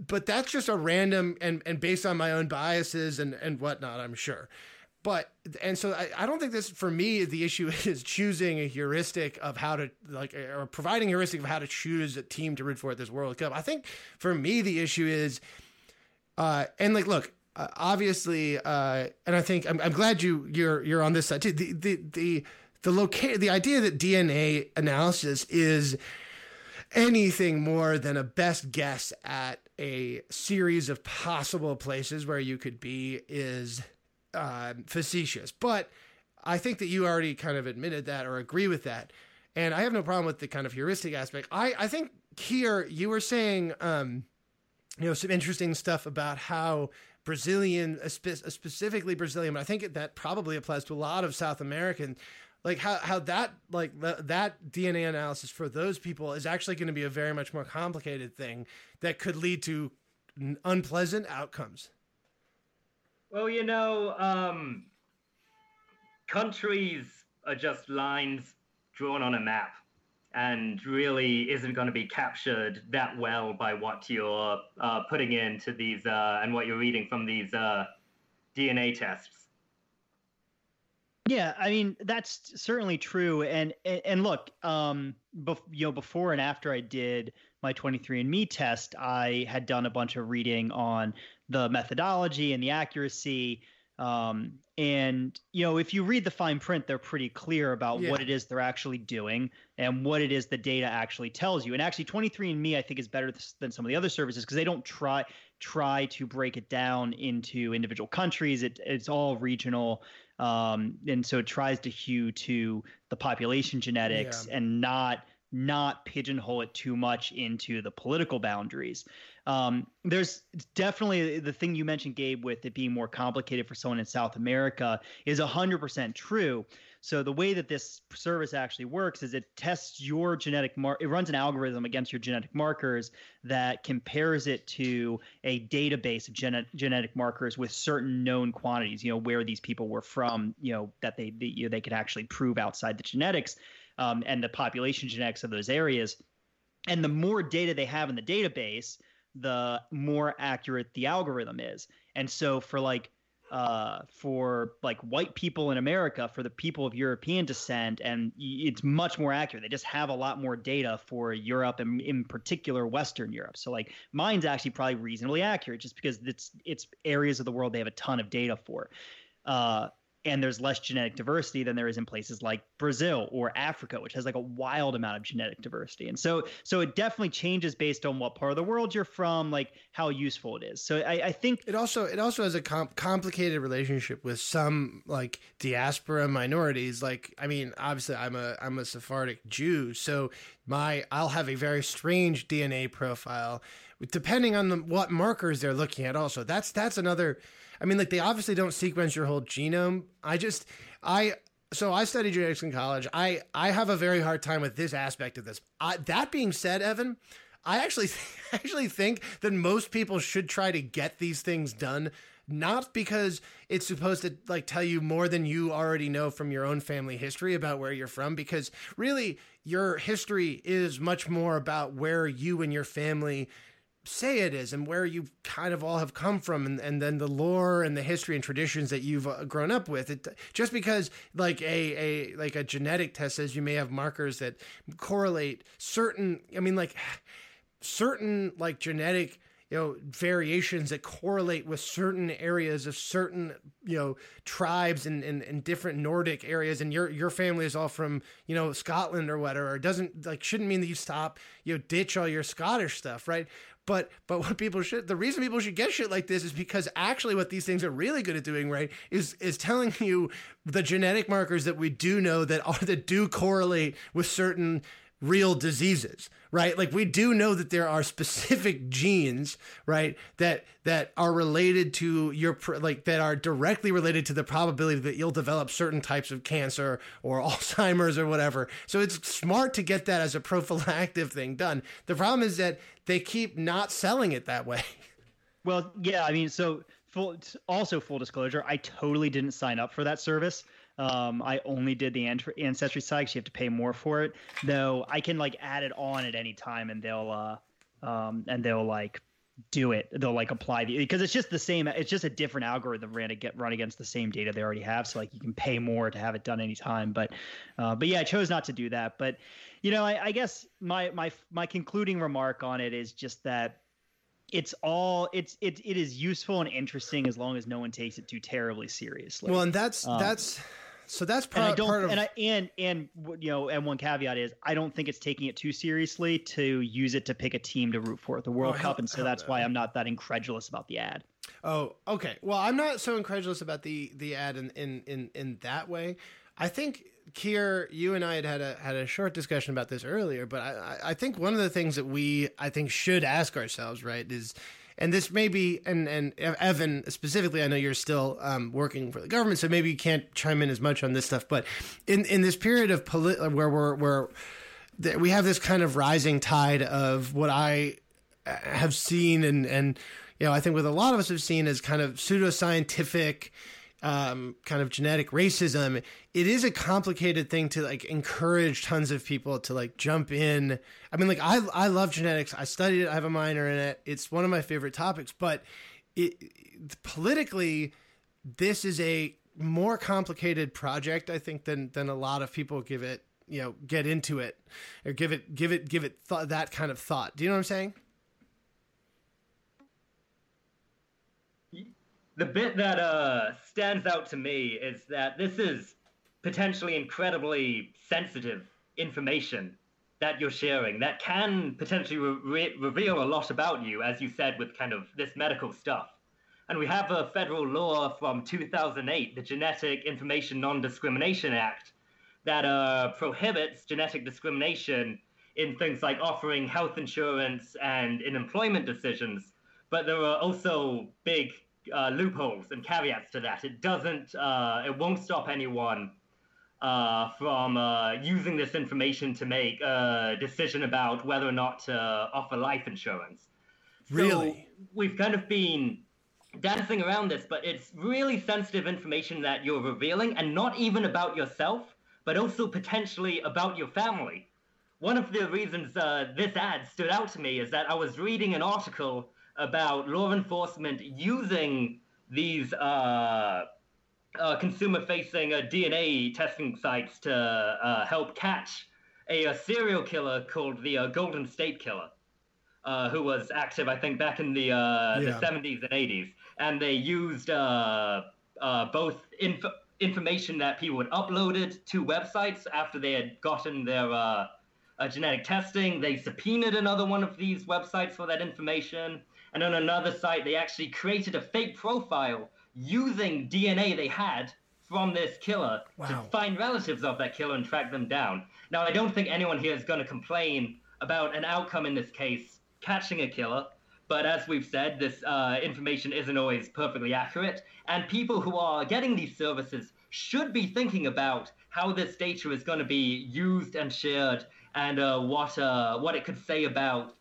but that's just a random and and based on my own biases and and whatnot, I'm sure. But and so I, I don't think this for me the issue is choosing a heuristic of how to like or providing a heuristic of how to choose a team to root for at this World Cup. I think for me the issue is uh and like look uh, obviously, uh, and I think I'm, I'm, glad you you're you're on this side too. The the the the locate the idea that DNA analysis is anything more than a best guess at a series of possible places where you could be is uh, facetious. But I think that you already kind of admitted that or agree with that, and I have no problem with the kind of heuristic aspect. I I think here you were saying. Um, you know some interesting stuff about how Brazilian, specifically Brazilian, but I think that probably applies to a lot of South American. Like how, how that like that DNA analysis for those people is actually going to be a very much more complicated thing that could lead to unpleasant outcomes. Well, you know, um, countries are just lines drawn on a map and really isn't going to be captured that well by what you're uh, putting into these uh, and what you're reading from these uh, DNA tests. Yeah, I mean that's certainly true, and and, look, um, bef- you know, before and after I did my 23andMe test, I had done a bunch of reading on the methodology and the accuracy um, and you know, if you read the fine print, they're pretty clear about yeah. what it is they're actually doing and what it is the data actually tells you. And actually, 23andMe I think is better than some of the other services because they don't try try to break it down into individual countries. It, it's all regional, um, and so it tries to hew to the population genetics yeah. and not not pigeonhole it too much into the political boundaries. Um, there's definitely the thing you mentioned, Gabe, with it being more complicated for someone in South America is 100% true. So the way that this service actually works is it tests your genetic mark. It runs an algorithm against your genetic markers that compares it to a database of gen- genetic markers with certain known quantities. You know where these people were from. You know that they they, you know, they could actually prove outside the genetics um, and the population genetics of those areas. And the more data they have in the database, the more accurate the algorithm is. And so for like uh, for like white people in America, for the people of European descent, and it's much more accurate. They just have a lot more data for Europe and in particular Western Europe. So like mine's actually probably reasonably accurate, just because it's it's areas of the world they have a ton of data for. Uh, and there's less genetic diversity than there is in places like Brazil or Africa, which has like a wild amount of genetic diversity. And so, so it definitely changes based on what part of the world you're from, like how useful it is. So I, I think it also it also has a com- complicated relationship with some like diaspora minorities. Like, I mean, obviously, I'm a I'm a Sephardic Jew, so my I'll have a very strange DNA profile depending on the, what markers they're looking at. Also, that's that's another I mean, like they obviously don't sequence your whole genome. I just, I, so I studied genetics in college. I, I have a very hard time with this aspect of this. I, that being said, Evan, I actually, actually think that most people should try to get these things done not because it's supposed to like tell you more than you already know from your own family history about where you're from because really your history is much more about where you and your family say it is and where you kind of all have come from and, and then the lore and the history and traditions that you've uh, grown up with it just because like a, a like a genetic test says you may have markers that correlate certain i mean like certain like genetic you know variations that correlate with certain areas of certain you know tribes and in, different nordic areas and your your family is all from you know scotland or whatever. It doesn't like shouldn't mean that you stop you know ditch all your scottish stuff right but but what people should the reason people should get shit like this is because actually what these things are really good at doing, right, is is telling you the genetic markers that we do know that are that do correlate with certain real diseases right? Like we do know that there are specific genes right that that are related to your like that are directly related to the probability that you'll develop certain types of cancer or alzheimer's or whatever. So it's smart to get that as a prophylactic thing done. The problem is that they keep not selling it that way. Well yeah i mean so full also full disclosure i totally didn't sign up for that service um, I only did the ancestry side because you have to pay more for it. Though I can like add it on at any time, and they'll uh, um, and they'll like do it. They'll like apply the because it's just the same. It's just a different algorithm ran to get run against the same data they already have. So like you can pay more to have it done anytime. But uh, but yeah, I chose not to do that. But you know, I, I guess my my my concluding remark on it is just that it's all it's it it is useful and interesting as long as no one takes it too terribly seriously. Well, and that's um, that's so that's part, and I don't, part of and I and and you know and one caveat is I don't think it's taking it too seriously to use it to pick a team to root for at the World oh, Cup, hell, and so that's no. why I'm not that incredulous about the ad. Oh, okay. Well, I'm not so incredulous about the the ad in in in, in that way. I think Keir, you and I had had a had a short discussion about this earlier, but I I think one of the things that we I think should ask ourselves right is and this may be and and Evan specifically, I know you're still um, working for the government, so maybe you can't chime in as much on this stuff. But in in this period of polit- where we're where we have this kind of rising tide of what I uh, have seen and and you know I think what a lot of us have seen as kind of pseudoscientific um, kind of genetic racism, it is a complicated thing to like encourage tons of people to like jump in. I mean, like I I love genetics. I studied it. I have a minor in it. It's one of my favorite topics. But it politically, this is a more complicated project, I think, than than a lot of people give it. You know, get into it or give it give it give it th- that kind of thought. Do you know what I'm saying? The bit that uh, stands out to me is that this is potentially incredibly sensitive information that you're sharing that can potentially re- reveal a lot about you, as you said, with kind of this medical stuff. And we have a federal law from 2008, the Genetic Information Non Discrimination Act, that uh, prohibits genetic discrimination in things like offering health insurance and in employment decisions. But there are also big uh, loopholes and caveats to that. It doesn't, uh, it won't stop anyone uh, from uh, using this information to make a decision about whether or not to offer life insurance. Really? So we've kind of been dancing around this, but it's really sensitive information that you're revealing, and not even about yourself, but also potentially about your family. One of the reasons uh, this ad stood out to me is that I was reading an article about law enforcement using these uh, uh, consumer-facing uh, DNA testing sites to uh, help catch a, a, serial killer called the uh, Golden State Killer, uh, who was active, I think, back in the, yeah. the 70s and 80s. And they used both inf- information that people had uploaded to websites after they had gotten their uh, uh, genetic testing. They subpoenaed another one of these websites for that information. And on another site, they actually created a fake profile using DNA they had from this killer wow. to find relatives of that killer and track them down. Now, I don't think anyone here is going to complain about an outcome in this case catching a killer. But as we've said, this uh, information isn't always perfectly accurate, and people who are getting these services should be thinking about how this data is going to be used and shared, and uh, what uh, what it could say about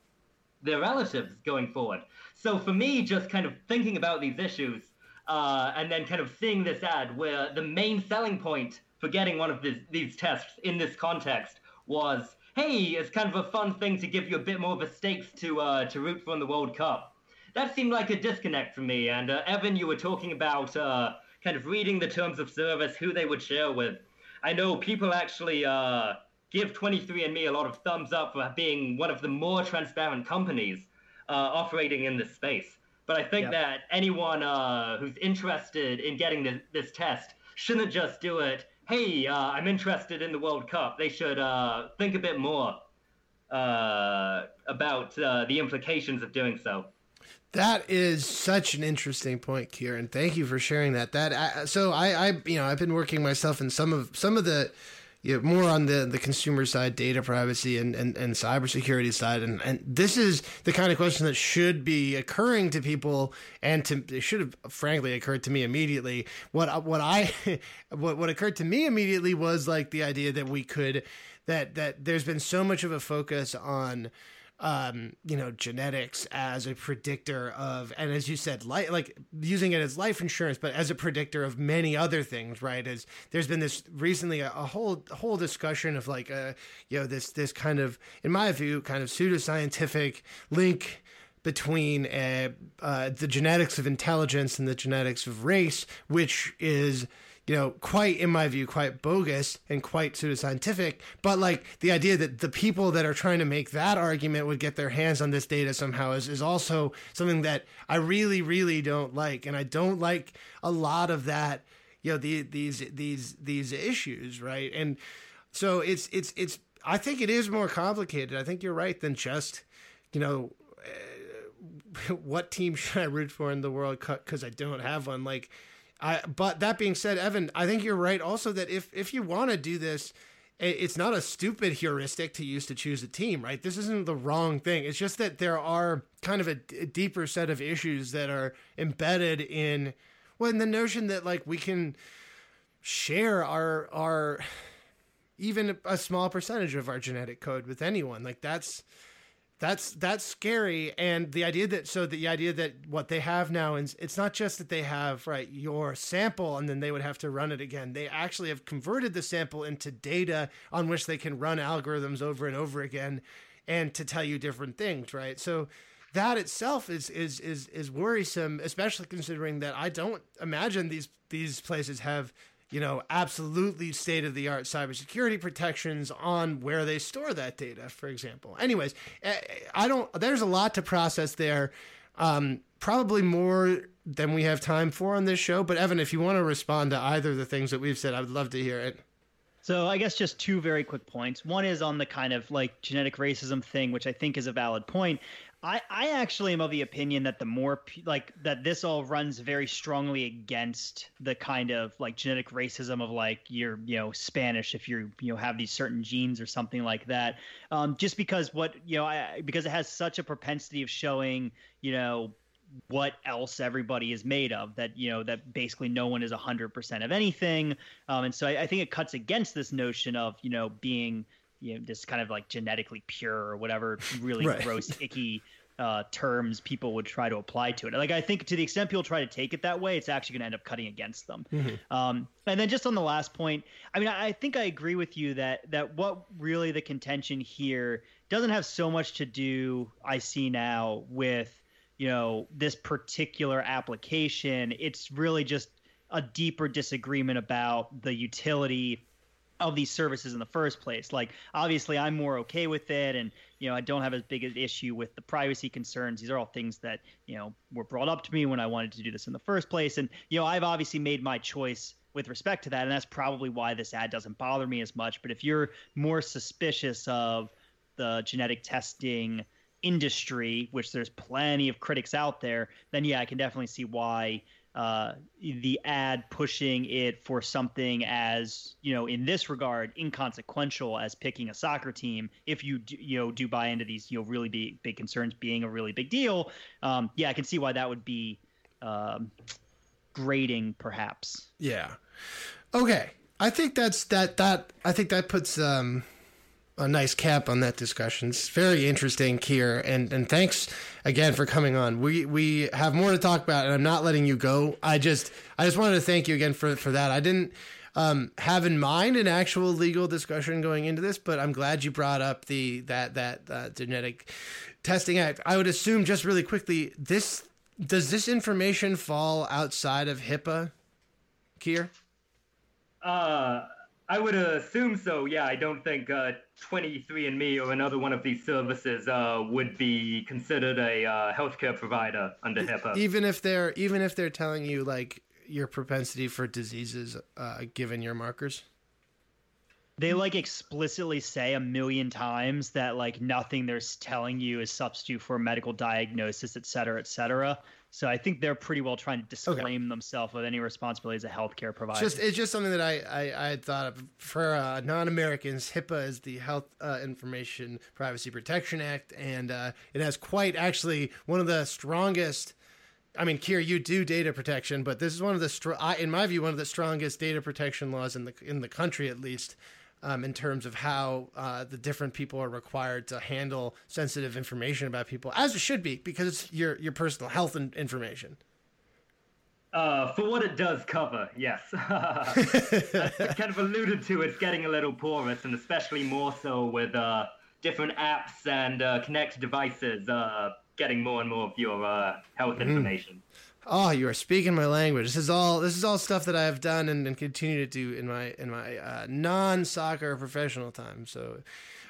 their relatives going forward. So for me, just kind of thinking about these issues, uh, and then kind of seeing this ad where the main selling point for getting one of this, these tests in this context was hey, it's kind of a fun thing to give you a bit more of a stakes to uh, to root for in the World Cup. That seemed like a disconnect for me. And uh, Evan, you were talking about uh, kind of reading the terms of service, who they would share with. I know people actually uh, give 23andMe a lot of thumbs up for being one of the more transparent companies uh, operating in this space. But I think that anyone uh, who's interested in getting this, this test shouldn't just do it hey, uh, I'm interested in the World Cup, they should uh, think a bit more uh, about uh, the implications of doing so. That is such an interesting point, Kieran. Thank you for sharing that. That so I, I, you know, I've been working myself in some of some of the you know, more on the, the consumer side, data privacy and, and, and cybersecurity side. And, and this is the kind of question that should be occurring to people and to, it should have frankly occurred to me immediately. What, what I, what, what occurred to me immediately was like the idea that we could, that, that there's been so much of a focus on, um, you know, genetics as a predictor of, and as you said, like like using it as life insurance, but as a predictor of many other things, right? As there's been this recently a, a whole whole discussion of like uh, you know, this this kind of, in my view, kind of pseudoscientific link between uh, uh, the genetics of intelligence and the genetics of race, which is you know, quite, in my view, quite bogus and quite pseudoscientific. But like the idea that the people that are trying to make that argument would get their hands on this data somehow is, is also something that I really, really don't like. And I don't like a lot of that, you know, the, these, these, these issues, right? And so it's, it's, it's, I think it is more complicated. I think you're right than just, you know, uh, what team should I root for in the World Cup? Because I don't have one. Like, I, but that being said, Evan, I think you're right also that if if you want to do this, it's not a stupid heuristic to use to choose a team, right? This isn't the wrong thing. It's just that there are kind of a, deeper set of issues that are embedded in well, in the notion that like we can share our our even a small percentage of our genetic code with anyone. Like that's that's that's scary. And the idea that so the idea that what they have now is it's not just that they have right your sample and then they would have to run it again. They actually have converted the sample into data on which they can run algorithms over and over again and to tell you different things right? So that itself is is is is worrisome especially considering that I don't imagine these these places have you know, absolutely state of the art cybersecurity protections on where they store that data, for example. Anyways, eh, I don't, there's a lot to process there. Um, probably more than we have time for on this show. But Evan, if you want to respond to either of the things that we've said, I would love to hear it. So I guess just two very quick points. One is on the kind of like genetic racism thing, which I think is a valid point. I, I actually am of the opinion that the more like that this all runs very strongly against the kind of like genetic racism of like you're you know Spanish if you're you know have these certain genes or something like that. Um, just because what you know I, because it has such a propensity of showing you know what else everybody is made of that you know that basically no one is 100% of anything um, and so I, I, think it cuts against this notion of you know being you know, just kind of like genetically pure or whatever really right. gross, icky uh, terms people would try to apply to it. Like I think to the extent people try to take it that way, it's actually going to end up cutting against them. Mm-hmm. Um, and then just on the last point, I mean, I, I think I agree with you that that what really the contention here doesn't have so much to do. I see now with you know this particular application. It's really just a deeper disagreement about the utility of these services in the first place. Like obviously I'm more okay with it and you know I don't have as big an issue with the privacy concerns. These are all things that, you know, were brought up to me when I wanted to do this in the first place and you know I've obviously made my choice with respect to that, and that's probably why this ad doesn't bother me as much. But if you're more suspicious of the genetic testing industry, which there's plenty of critics out there, then yeah, I can definitely see why uh, the ad pushing it for something as you know in this regard inconsequential as picking a soccer team. If you do, you know do buy into these you know really big big concerns being a really big deal um, yeah i can see why that would be um, grading perhaps. Yeah. Okay. I think that's that that i think that puts um a nice cap on that discussion. It's very interesting, Keir, and and thanks again for coming on. We we have more to talk about, and I'm not letting you go. I just I just wanted to thank you again for for that. I didn't um, have in mind an actual legal discussion going into this, but I'm glad you brought up the that that uh, genetic testing act. I would assume just really quickly this does this information fall outside of HIPAA, Keir? Uh I would assume so. Yeah, I don't think uh, 23andMe or another one of these services uh, would be considered a uh, healthcare provider under HIPAA. Even if they're even if they're telling you like your propensity for diseases uh, given your markers. They like explicitly say a million times that like nothing they're telling you is substitute for a medical diagnosis, et cetera, et cetera. So I think they're pretty well trying to disclaim okay. themselves of any responsibility as a healthcare provider. Just it's just something that I I, I had thought of for uh, non-Americans. HIPAA is the Health uh, Information Privacy Protection Act, and uh, it has quite actually one of the strongest. I mean, Keir, you do data protection, but this is one of the, str- in my view, one of the strongest data protection laws in the in the country, at least um, in terms of how uh, the different people are required to handle sensitive information about people, as it should be, because it's your your personal health and information. Uh, for what it does cover, yes. I kind of alluded to, it's getting a little porous, and especially more so with uh, different apps and uh, connected devices uh, getting more and more of your uh, health mm-hmm. information. Oh, you are speaking my language. This is all this is all stuff that I have done and, and continue to do in my in my uh, non soccer professional time. So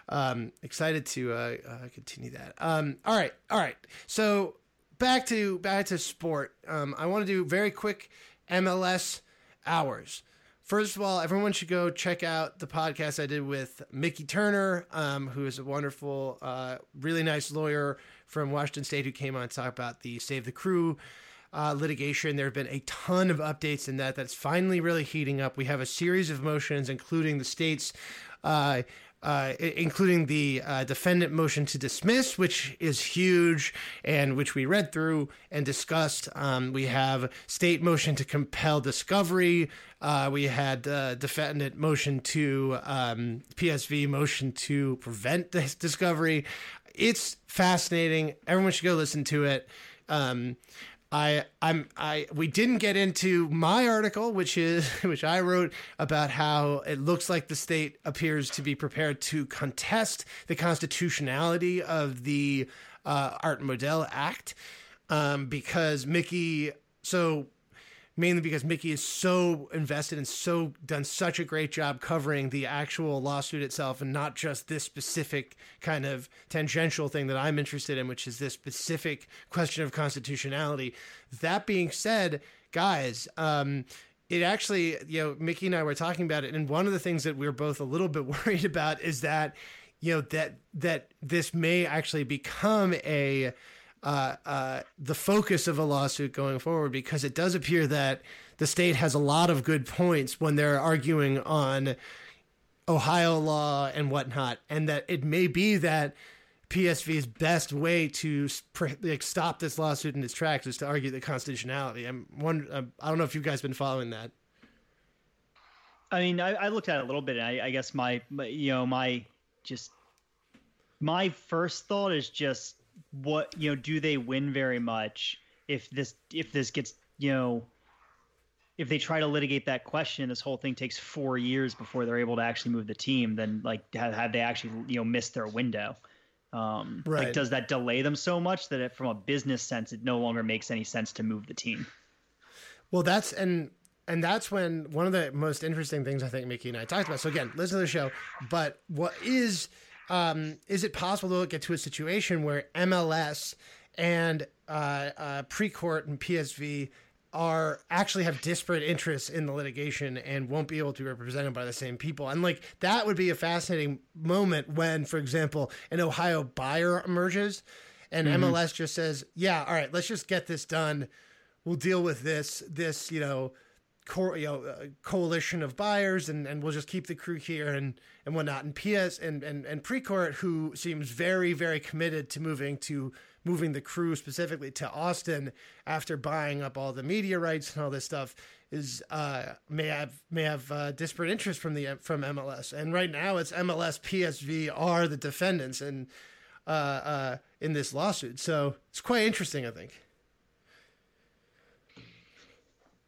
um, excited to uh, uh, continue that. Um, all right, all right. So back to back to sport. Um, I want to do very quick MLS hours. First of all, everyone should go check out the podcast I did with Mickey Turner, um, who is a wonderful, uh, really nice lawyer from Washington State who came on to talk about the Save the Crew uh, litigation. There have been a ton of updates in that. That's finally really heating up. We have a series of motions, including the state's. Uh, uh, including the uh, defendant motion to dismiss, which is huge and which we read through and discussed. Um, we have state motion to compel discovery. Uh, we had uh, defendant motion to um, PSV motion to prevent discovery. It's fascinating. Everyone should go listen to it. Um, I I'm I we didn't get into my article, which is which I wrote about how it looks like the state appears to be prepared to contest the constitutionality of the uh, Art Modell Act um, because Mickey. So mainly because Mickey is so invested and so done such a great job covering the actual lawsuit itself and not just this specific kind of tangential thing that I'm interested in, which is this specific question of constitutionality. That being said, guys, um, it actually, you know, Mickey and I were talking about it, and one of the things that we are both a little bit worried about is that, you know, that that this may actually become a uh, uh, the focus of a lawsuit going forward because it does appear that the state has a lot of good points when they're arguing on Ohio law and whatnot, and that it may be that PSV's best way to like, stop this lawsuit in its tracks is to argue the constitutionality. I'm one. Um, I don't know if you guys been following that. I mean, I, I looked at it a little bit. I, I guess my, my, you know, my just my first thought is just what you know do they win very much if this if this gets you know if they try to litigate that question this whole thing takes four years before they're able to actually move the team then like have, have they actually you know missed their window um right. like does that delay them so much that it, from a business sense it no longer makes any sense to move the team well that's and and that's when one of the most interesting things I think Mickey and I talked about. So again, listen to the show. But what is um, is it possible to get to a situation where MLS and uh, uh, Precourt and PSV are actually have disparate interests in the litigation and won't be able to be represented by the same people. And like that would be a fascinating moment when, for example, an Ohio buyer emerges and Mm-hmm. MLS just says, "Yeah, all right, let's just get this done. We'll deal with this this, you know, co- you know, uh, coalition of buyers, and, and we'll just keep the crew here and, and whatnot. And PS and and and Precourt, who seems very very committed to moving to moving the crew specifically to Austin after buying up all the media rights and all this stuff, is uh, may have may have uh, disparate interest from the from MLS. And right now, it's MLS PSV are the defendants and uh, uh, in this lawsuit. So it's quite interesting, I think.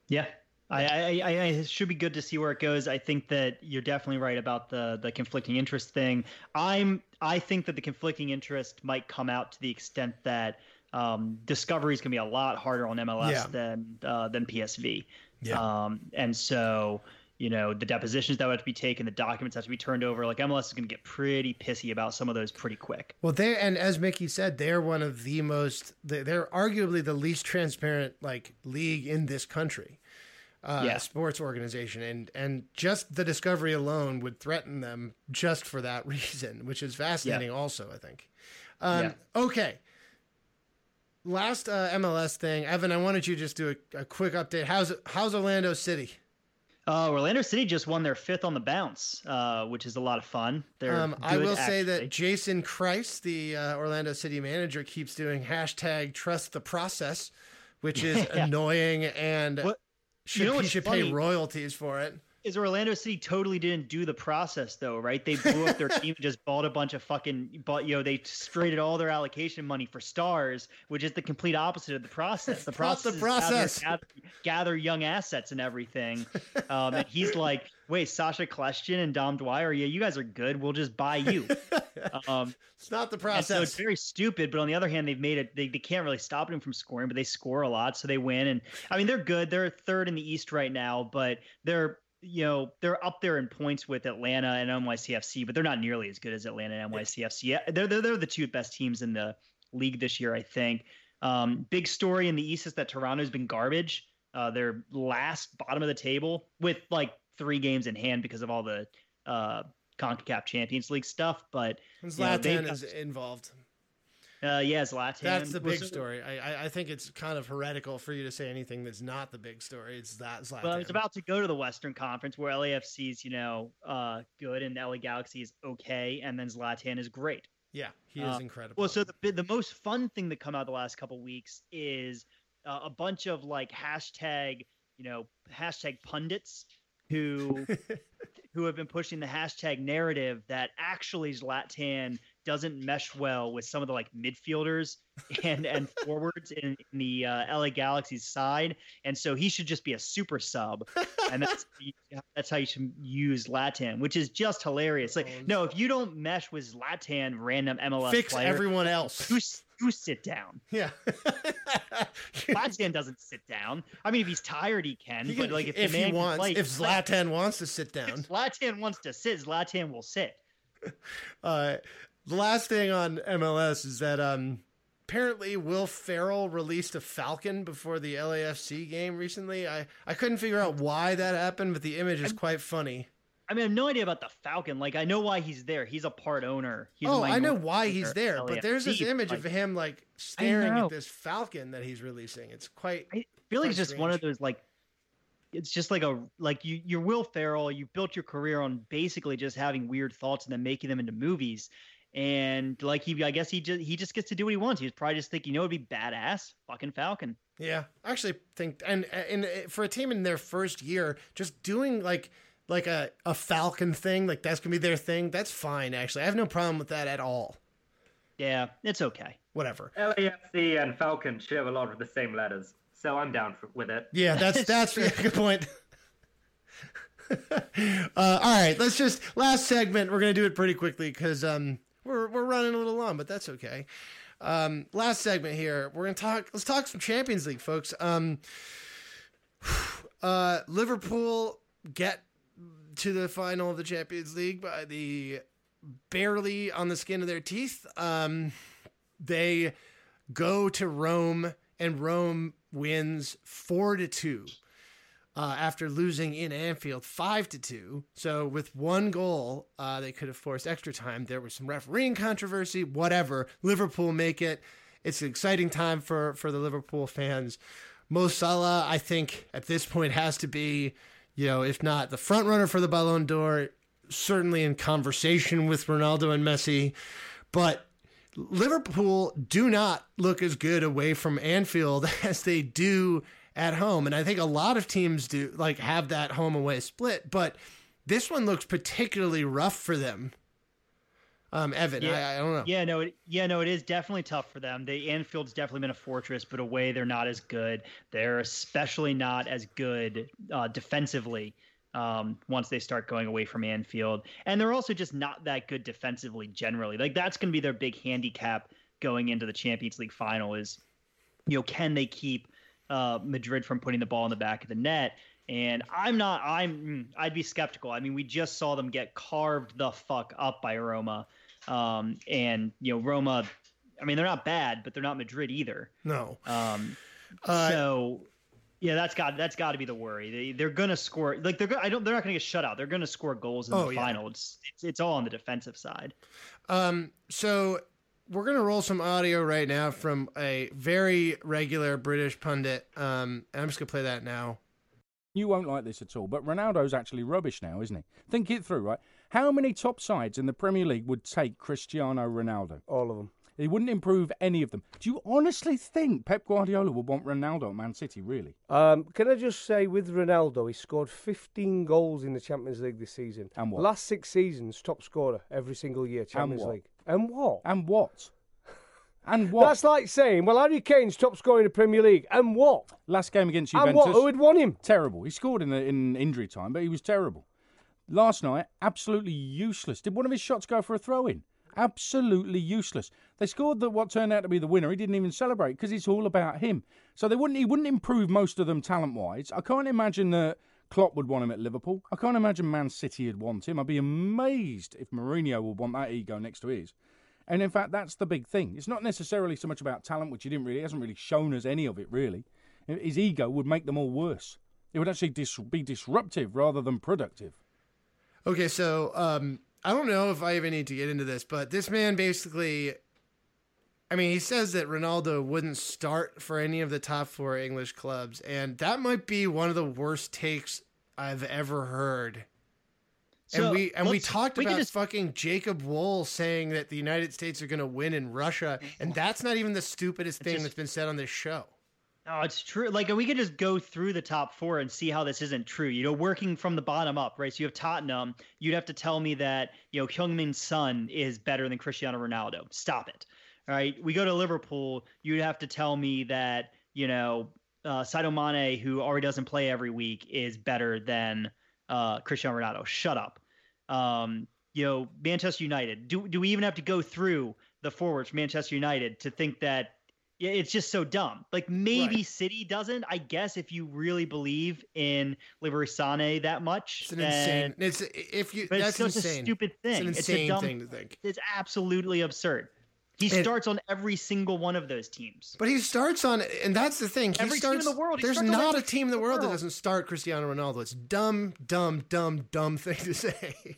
Yeah. I, I, I, should be good to see where it goes. I think that you're definitely right about the the conflicting interest thing. I'm I think that the conflicting interest might come out to the extent that um, discovery is going to be a lot harder on MLS Yeah. than uh, than PSV. Yeah. Um, and so you know the depositions that have to be taken, the documents have to be turned over. Like MLS is going to get pretty pissy about some of those pretty quick. Well, they and as Mickey said, they're one of the most. They're arguably the least transparent like league in this country, uh, Yeah. sports organization, and and just the discovery alone would threaten them just for that reason, which is fascinating. Also, I think. Um, Yeah. Okay. Last uh, MLS thing, Evan. I wanted you to just do a, a quick update. How's how's Orlando City? Uh, Orlando City just won their fifth on the bounce, uh, which is a lot of fun. They're Um, I will say that Jason Kreis, the uh, Orlando City manager, keeps doing hashtag trust the process, which is Yeah. annoying and What- should, you know he should funny? pay royalties for it. Is Orlando City totally didn't do the process though, right? They blew up their team and just bought a bunch of fucking bought you know, they traded all their allocation money for stars, which is the complete opposite of the process. The process, the is process. Gather, gather, gather young assets and everything. Um, and he's like, wait, Sacha Kljestan and Dom Dwyer, yeah, you guys are good. We'll just buy you. Um, It's not the process. so it's very stupid, but on the other hand, they've made it. They, they can't really stop them from scoring, but they score a lot, so they win. And I mean, they're good. They're third in the East right now, but they're you know they're up there in points with Atlanta and NYCFC, but they're not nearly as good as Atlanta and NYCFC. Yeah, they're they're, they're the two best teams in the league this year, I think. Um, big story in the East is that Toronto's been garbage. Uh, they're last, bottom of the table with like three games in hand because of all the uh, Concacaf Champions League stuff. But you know, is involved. Uh, yeah, Zlatan. That's the big story. I, I I think it's kind of heretical for you to say anything that's not the big story. It's that Zlatan. Well, I was about to go to the Western Conference where LAFC's, you know, uh, good and LA Galaxy is okay, and then Zlatan is great. yeah, he is uh, incredible. Well, so the the most fun thing that come out the last couple weeks is uh, a bunch of like hashtag, you know, hashtag pundits who who have been pushing the hashtag narrative that actually Zlatan doesn't mesh well with some of the like midfielders and and forwards in, in the uh, LA Galaxy's side, and so he should just be a super sub, and that's that's how you should use Zlatan, which is just hilarious. Like, no, if you don't mesh with Zlatan, random MLS Fix player, everyone else. you, you sit down. Yeah. Zlatan doesn't sit down. I mean, if he's tired, he can. He but like, if, if the man he wants, play, if. Zlatan wants to sit down. If Zlatan wants to sit, Zlatan will sit. Uh, the last thing on MLS is that um, apparently Will Ferrell released a Falcon before the LAFC game recently. I, I couldn't figure out why that happened, but the image is quite funny. I mean, I have no idea about the Falcon. Like, I know why he's there. He's a part owner. He's oh, I know why he's there, but there's this image like, of him like staring at this Falcon that he's releasing. It's quite. I feel like it's just one of those like it's just like a like you you're Will Ferrell. You built your career on basically just having weird thoughts and then making them into movies. And like he, I guess he just he just gets to do what he wants. He was probably just thinking, you know, it'd be badass, fucking Falcon. Yeah, I actually think, and and for a team in their first year, just doing like like a, a Falcon thing, like that's gonna be their thing. That's fine. Actually, I have no problem with that at all. Yeah, it's okay. Whatever. LAFC and Falcon share a lot of the same letters, so I'm down for, with it. Yeah, that's that's a good point. uh, all right, let's just last segment. We're gonna do it pretty quickly because um we're we're running a little long, but that's okay. Um, last segment here. We're gonna talk. Let's talk some Champions League, folks. Um, uh, Liverpool get to the final of the Champions League by the barely on the skin of their teeth. Um, they go to Rome, and Rome wins four to two. Uh, after losing in Anfield five to two, so with one goal, uh, they could have forced extra time. There was some refereeing controversy, whatever. Liverpool make it. It's an exciting time for for the Liverpool fans. Mo Salah, I think at this point has to be, you know, if not the front runner for the Ballon d'Or, certainly in conversation with Ronaldo and Messi. But Liverpool do not look as good away from Anfield as they do at home. And I think a lot of teams do like have that home away split, but this one looks particularly rough for them. Um, Evan, Yeah. I, I don't know. Yeah, no, it, yeah, no, it is definitely tough for them. The Anfield's definitely been a fortress, but away they're not as good. They're especially not as good uh, defensively um, once they start going away from Anfield, and they're also just not that good defensively generally. Like that's going to be their big handicap going into the Champions League final. Is you know can they keep uh, Madrid from putting the ball in the back of the net? And I'm not. I'm. mm, I'd be skeptical. I mean, we just saw them get carved the fuck up by Roma, um, and you know Roma. I mean, they're not bad, but they're not Madrid either. No. Um, Uh, so yeah, that's got that's got to be the worry. They they're gonna score like they're go- I don't they're not gonna get shut out. They're gonna score goals in Oh, the yeah. final. It's, it's it's all on the defensive side. Um, so we're gonna roll some audio right now from a very regular British pundit. Um, and I'm just gonna play that now. You won't like this at all, but Ronaldo's actually rubbish now, isn't he? Think it through, right? How many top sides in the Premier League would take Cristiano Ronaldo? All of them. He wouldn't improve any of them. Do you honestly think Pep Guardiola would want Ronaldo at Man City, really? Um, can I just say, with Ronaldo, he scored 15 goals in the Champions League this season. And what? Last six seasons, top scorer every single year, Champions what? League. And what? And what? And what? That's like saying, well, Harry Kane's top scorer in the Premier League. And what? Last game against And Juventus. what? Who would won him? terrible. He scored in the, in injury time, but he was terrible. Last night, absolutely useless. Did one of his shots go for a throw in? Absolutely useless. They scored the, what turned out to be the winner. He didn't even celebrate because it's all about him. So they wouldn't. He wouldn't improve most of them talent wise. I can't imagine that Klopp would want him at Liverpool. I can't imagine Man City would want him. I'd be amazed if Mourinho would want that ego next to his. And in fact, that's the big thing. It's not necessarily so much about talent, which he didn't really he hasn't really shown us any of it really. His ego would make them all worse. It would actually dis- be disruptive rather than productive. Okay, so um, I don't know if I even need to get into this, but this man basically, I mean, he says that Ronaldo wouldn't start for any of the top four English clubs, and that might be one of the worst takes I've ever heard. So and we and we talked we about just- fucking Jacob Wohl saying that the United States are going to win in Russia, and that's not even the stupidest thing just- that's been said on this show. No, it's true. Like we could just go through the top four and see how this isn't true. You know, working from the bottom up, right? So you have Tottenham. You'd have to tell me that you know Heung-Min Son is better than Cristiano Ronaldo. Stop it. All right. We go to Liverpool. You'd have to tell me that you know uh, Sadio Mane, who already doesn't play every week, is better than uh, Cristiano Ronaldo. Shut up. Um, you know, Manchester United. Do do we even have to go through the forwards Manchester United to think that yeah, it's just so dumb. Like maybe Right. City doesn't. I guess if you really believe in Leroy Sané that much, It's an then- insane. It's if you. But that's it's such insane. a stupid It's thing. an It's, insane a dumb. thing to think. It's absolutely absurd. He starts on every single one of those teams. But he starts on, and that's the thing. He Every team in the world, there's not a team in the the world that doesn't start Cristiano Ronaldo. It's dumb, dumb, dumb, dumb thing to say.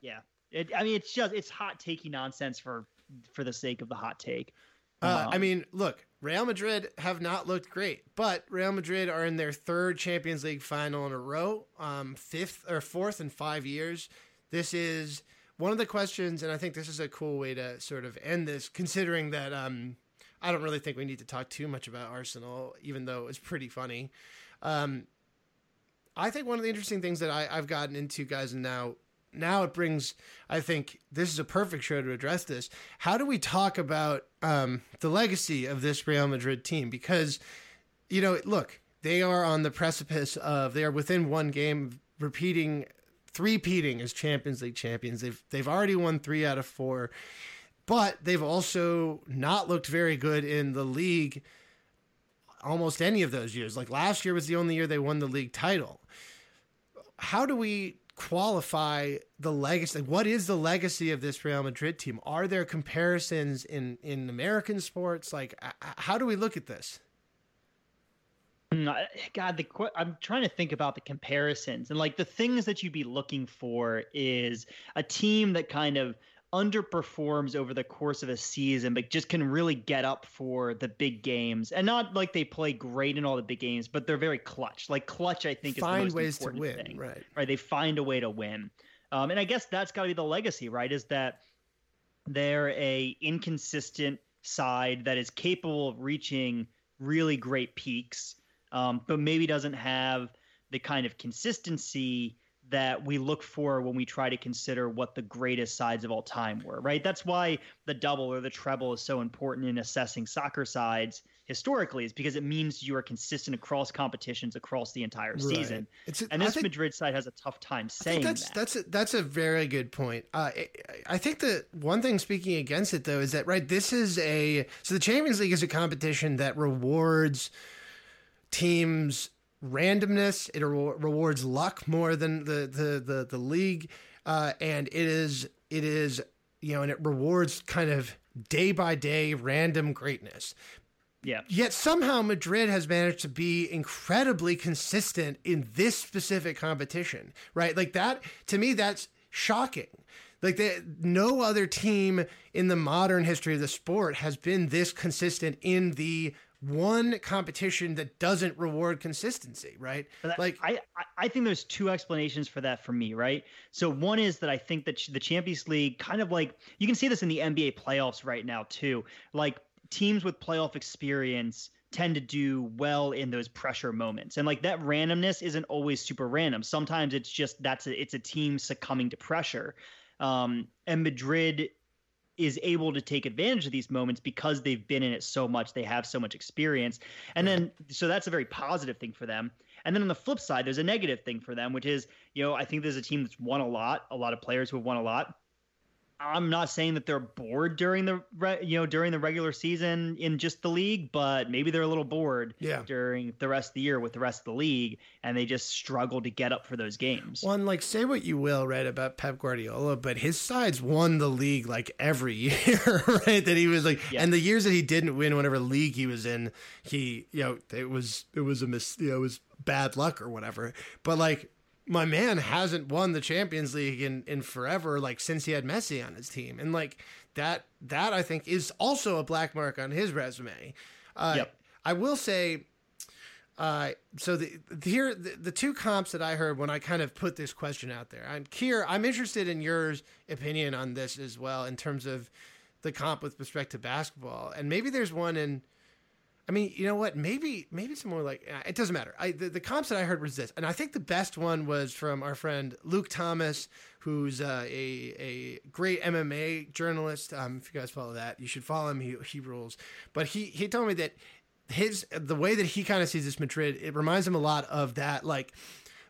Yeah. It, I mean, it's just it's hot takey nonsense for for the sake of the hot take. Uh, I Um, mean, look, Real Madrid have not looked great, but Real Madrid are in their third Champions League final in a row, um, fifth or fourth in five years. This is one of the questions, and I think this is a cool way to sort of end this, considering that um, I don't really think we need to talk too much about Arsenal, even though it's pretty funny. Um, I think one of the interesting things that I, I've gotten into, guys, and now now it brings i think this is a perfect show to address this how do we talk about um, the legacy of this real madrid team because you know look they are on the precipice of they are within one game of repeating three-peating as champions league champions they've they've already won three out of four but they've also not looked very good in the league almost any of those years like last year was the only year they won the league title how do we qualify the legacy? What is the legacy of this Real Madrid team? Are there comparisons in in American sports? Like, how do we look at this? Mm, God, the I'm trying to think about the comparisons and like the things that you'd be looking for is a team that kind of underperforms over the course of a season, but just can really get up for the big games. And not like they play great in all the big games, but they're very clutch. Like clutch, I think find is the most ways to win, thing, right? Right, they find a way to win, um, and I guess that's got to be the legacy, right? Is that they're a inconsistent side that is capable of reaching really great peaks um, but maybe doesn't have the kind of consistency that we look for when we try to consider what the greatest sides of all time were, right? That's why the double or the treble is so important in assessing soccer sides historically, is because it means you are consistent across competitions across the entire season. It's a- and this think- Madrid side has a tough time saying that's that. that's a, that's a very good point. Uh, I, I think the one thing speaking against it though is that right, this is a so the Champions League is a competition that rewards teams randomness. It re- rewards luck more than the the the, the league, uh, and it is it is you know, and it rewards kind of day by day random greatness. yeah. Yet somehow Madrid has managed to be incredibly consistent in this specific competition, right? Like that to me that's shocking. Like the, no other team in the modern history of the sport has been this consistent in the one competition that doesn't reward consistency, right? Like I, I- I think there's two explanations for that for me, right? So one is that I think that the Champions League kind of like you can see this in the NBA playoffs right now too. Like teams with playoff experience tend to do well in those pressure moments. And like that randomness isn't always super random. Sometimes it's just that's a, it's a team succumbing to pressure. Um, and Madrid is able to take advantage of these moments because they've been in it so much. They have so much experience. And then, so that's a very positive thing for them. And then on the flip side, there's a negative thing for them, which is, you know, I think there's a team that's won a lot, a lot of players who have won a lot. I'm not saying that they're bored during the re- you know during the regular season in just the league, but maybe they're a little bored Yeah. during the rest of the year with the rest of the league, and they just struggle to get up for those games. One, like, say what you will, right, about Pep Guardiola, but his sides won the league like every year, right? That he was like, Yeah. and the years that he didn't win, whatever league he was in, he, you know, it was, it was a mis, you know, it was bad luck or whatever. But like, my man hasn't won the Champions League in in forever, like since he had Messi on his team, and like that, that I think is also a black mark on his resume. Uh, Yep. I will say, uh, so the, the here the, the two comps that I heard when I kind of put this question out there, and Keir, I'm interested in your opinion on this as well in terms of the comp with respect to basketball, and maybe there's one in. I mean, you know what? Maybe maybe more like uh, it doesn't matter. I the, the comps that I heard was this, and I think the best one was from our friend Luke Thomas, who's uh, a a great MMA journalist. Um, if you guys follow that, you should follow him. He he rules. But he he told me that his the way that he kind of sees this Madrid, it reminds him a lot of that like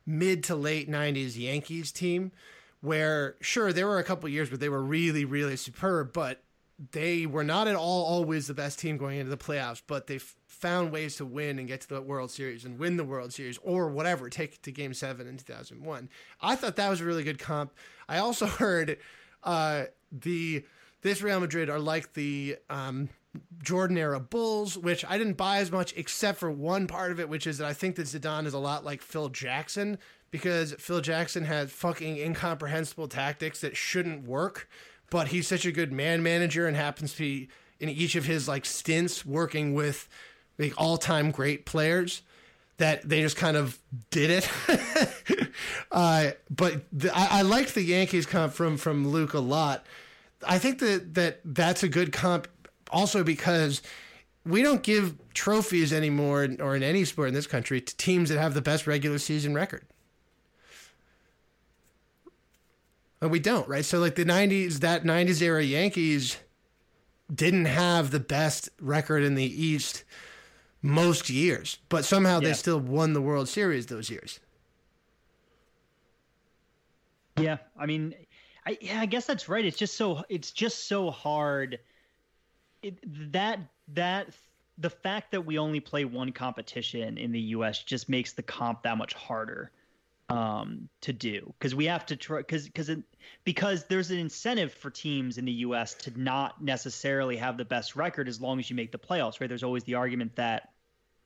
mid to late '90s Yankees team, where sure there were a couple years where they were really really superb, but they were not at all always the best team going into the playoffs, but they found ways to win and get to the World Series and win the World Series or whatever, take it to Game Seven in 2001. I thought that was a really good comp. I also heard uh, the this Real Madrid are like the um, Jordan era Bulls, which I didn't buy as much, except for one part of it, which is that I think that Zidane is a lot like Phil Jackson because Phil Jackson had fucking incomprehensible tactics that shouldn't work, but he's such a good man manager and happens to be in each of his like stints working with like all time great players that they just kind of did it. uh, but the, I, I the Yankees comp from from Luke a lot. I think that that that's a good comp, also because we don't give trophies anymore, or in any sport in this country, to teams that have the best regular season record. And we don't, right? So like the '90s, that '90s era Yankees didn't have the best record in the East most years, but somehow they still won the World Series those years. Yeah, I mean, I yeah, I guess that's right. It's just so it's just so hard. It, that that the fact that we only play one competition in the U.S. just makes the comp that much harder um, to do because we have to try because because because there's an incentive for teams in the U.S. to not necessarily have the best record as long as you make the playoffs. Right? There's always the argument that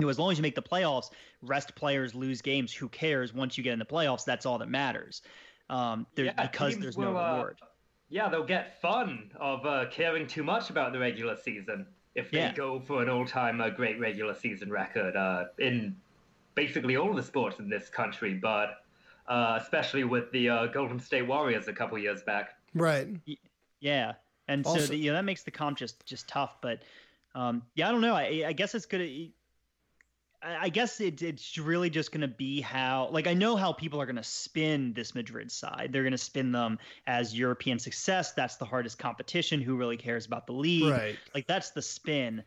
you know, as long as you make the playoffs, rest players lose games. Who cares? Once you get in the playoffs, that's all that matters. Um, there, Yeah, because there's will, no uh. Yeah, they'll get fun of uh, caring too much about the regular season if they Yeah. go for an all-time uh, great regular season record uh, in basically all the sports in this country, but uh, especially with the uh, Golden State Warriors a couple years back. Right. Yeah, and so the, you know that makes the comp just just tough. But um, yeah, I don't know. I, I guess it's gonna. I I guess it, it's really just going to be how, like, I know how people are going to spin this Madrid side. They're going to spin them as European success. That's the hardest competition. Who really cares about the league? Right. Like, that's the spin.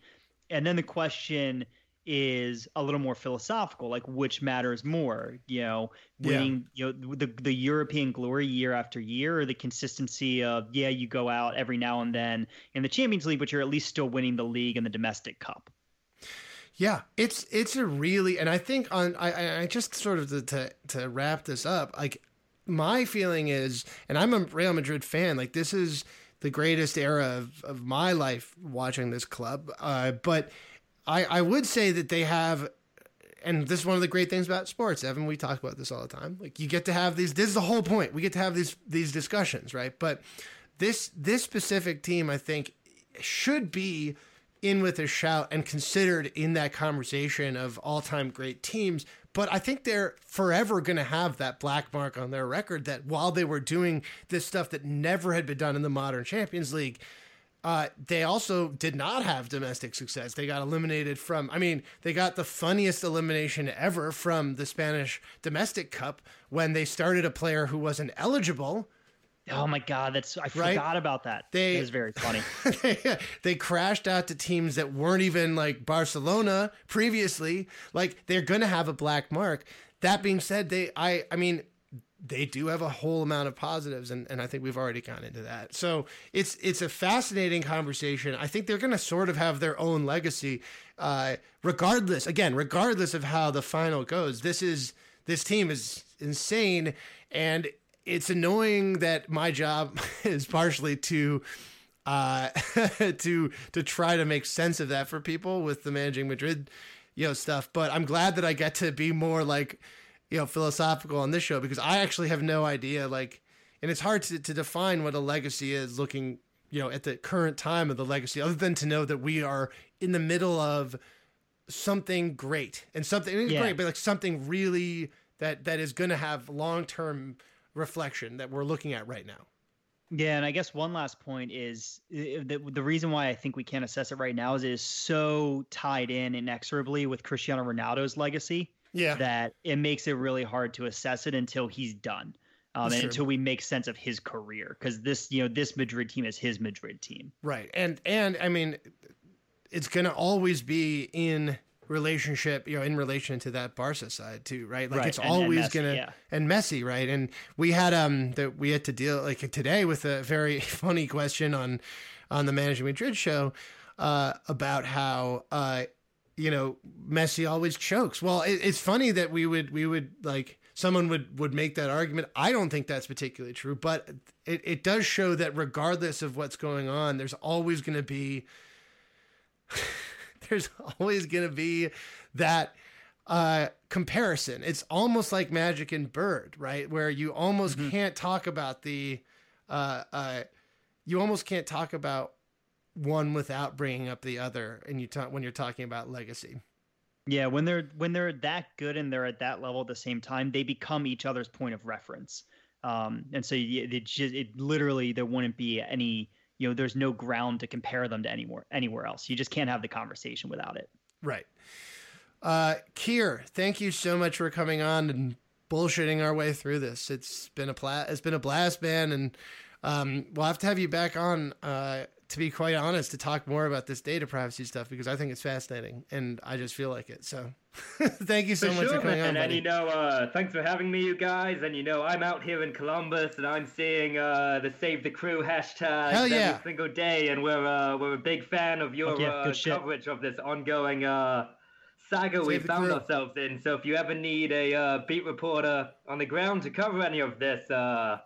And then the question is a little more philosophical, like which matters more, you know, Yeah. winning, you know, the the European glory year after year, or the consistency of yeah, you go out every now and then in the Champions League, but you're at least still winning the league and the domestic cup. Yeah, it's it's a really, and I think on I I- I just sort of to, to to wrap this up, like my feeling is, and I'm a Real Madrid fan. Like this is the greatest era of, of my life watching this club. Uh, but I I would say that they have, and this is one of the great things about sports. Evan, we talk about this all the time. Like you get to have these. This is the whole point. We get to have these these discussions, right? But this this specific team, I think, should be in with a shout and considered in that conversation of all-time great teams but i think they're forever going to have that black mark on their record that while they were doing this stuff that never had been done in the modern champions league uh, they also did not have domestic success. They got eliminated from, I mean, they got the funniest elimination ever from the Spanish domestic cup when they started a player who wasn't eligible. Oh my God, that's I Right? forgot about that. They- it was very funny. they crashed out to teams that weren't even like Barcelona previously. Like they're going to have a black mark. That being said, they I I mean they do have a whole amount of positives and, and I think we've already gone into that. So it's it's a fascinating conversation. I think they're going to sort of have their own legacy uh regardless again, regardless of how the final goes. This is this team is insane and it's annoying that my job is partially to uh, to to try to make sense of that for people with the managing Madrid, you know, stuff. But I'm glad that I get to be more like, you know, philosophical on this show because I actually have no idea. Like, and it's hard to, to define what a legacy is looking, you know, at the current time of the legacy, other than to know that we are in the middle of something great and something Yeah. great, but like something really that that is going to have long term reflection that we're looking at right now. Yeah, and I guess one last point is the, the reason why I think we can't assess it right now is it is so tied in inexorably with Cristiano Ronaldo's legacy Yeah. that it makes it really hard to assess it until he's done. Um, and true. until we make sense of his career, because this, you know, this Madrid team is his Madrid team. Right. And and I mean it's going to always be in relationship, you know, in relation to that Barca side too, right? Like Right, it's and- and always Messi, going to yeah. and messy, right? And we had um that we had to deal like today with a very funny question on on the Managing Madrid show uh about how uh you know Messi always chokes. Well, it, it's funny that we would we would like someone would would make that argument. I don't think that's particularly true, but it, it does show that regardless of what's going on, there's always going to be there's always going to be that uh, comparison. It's almost like Magic and Bird, right? Where you almost can't talk about the, uh, uh, you almost can't talk about one without bringing up the other, and you talk when you're talking about legacy. Yeah, when they're when they're that good and they're at that level at the same time, they become each other's point of reference. Um, and so you- it just it literally there wouldn't be any you know there's no ground to compare them to anywhere anywhere else. You just can't have the conversation without it. Right. Uh, Keir, thank you so much for coming on and bullshitting our way through this. It's been a pla- it's been a blast, man, and um, we'll have to have you back on. Uh, to be quite honest, to talk more about this data privacy stuff because I think it's fascinating and I just feel like it. So, thank you so For much sure, for coming man. on. And buddy. you know, uh, thanks for having me, you guys. And you know, I'm out here in Columbus, and I'm seeing uh, the Save the Crew hashtag Hell yeah. every single day, and we're uh, we're a big fan of your yeah, uh, coverage of this ongoing uh, saga we Save the found Crew. ourselves in. So if you ever need a uh, beat reporter on the ground to cover any of this, uh,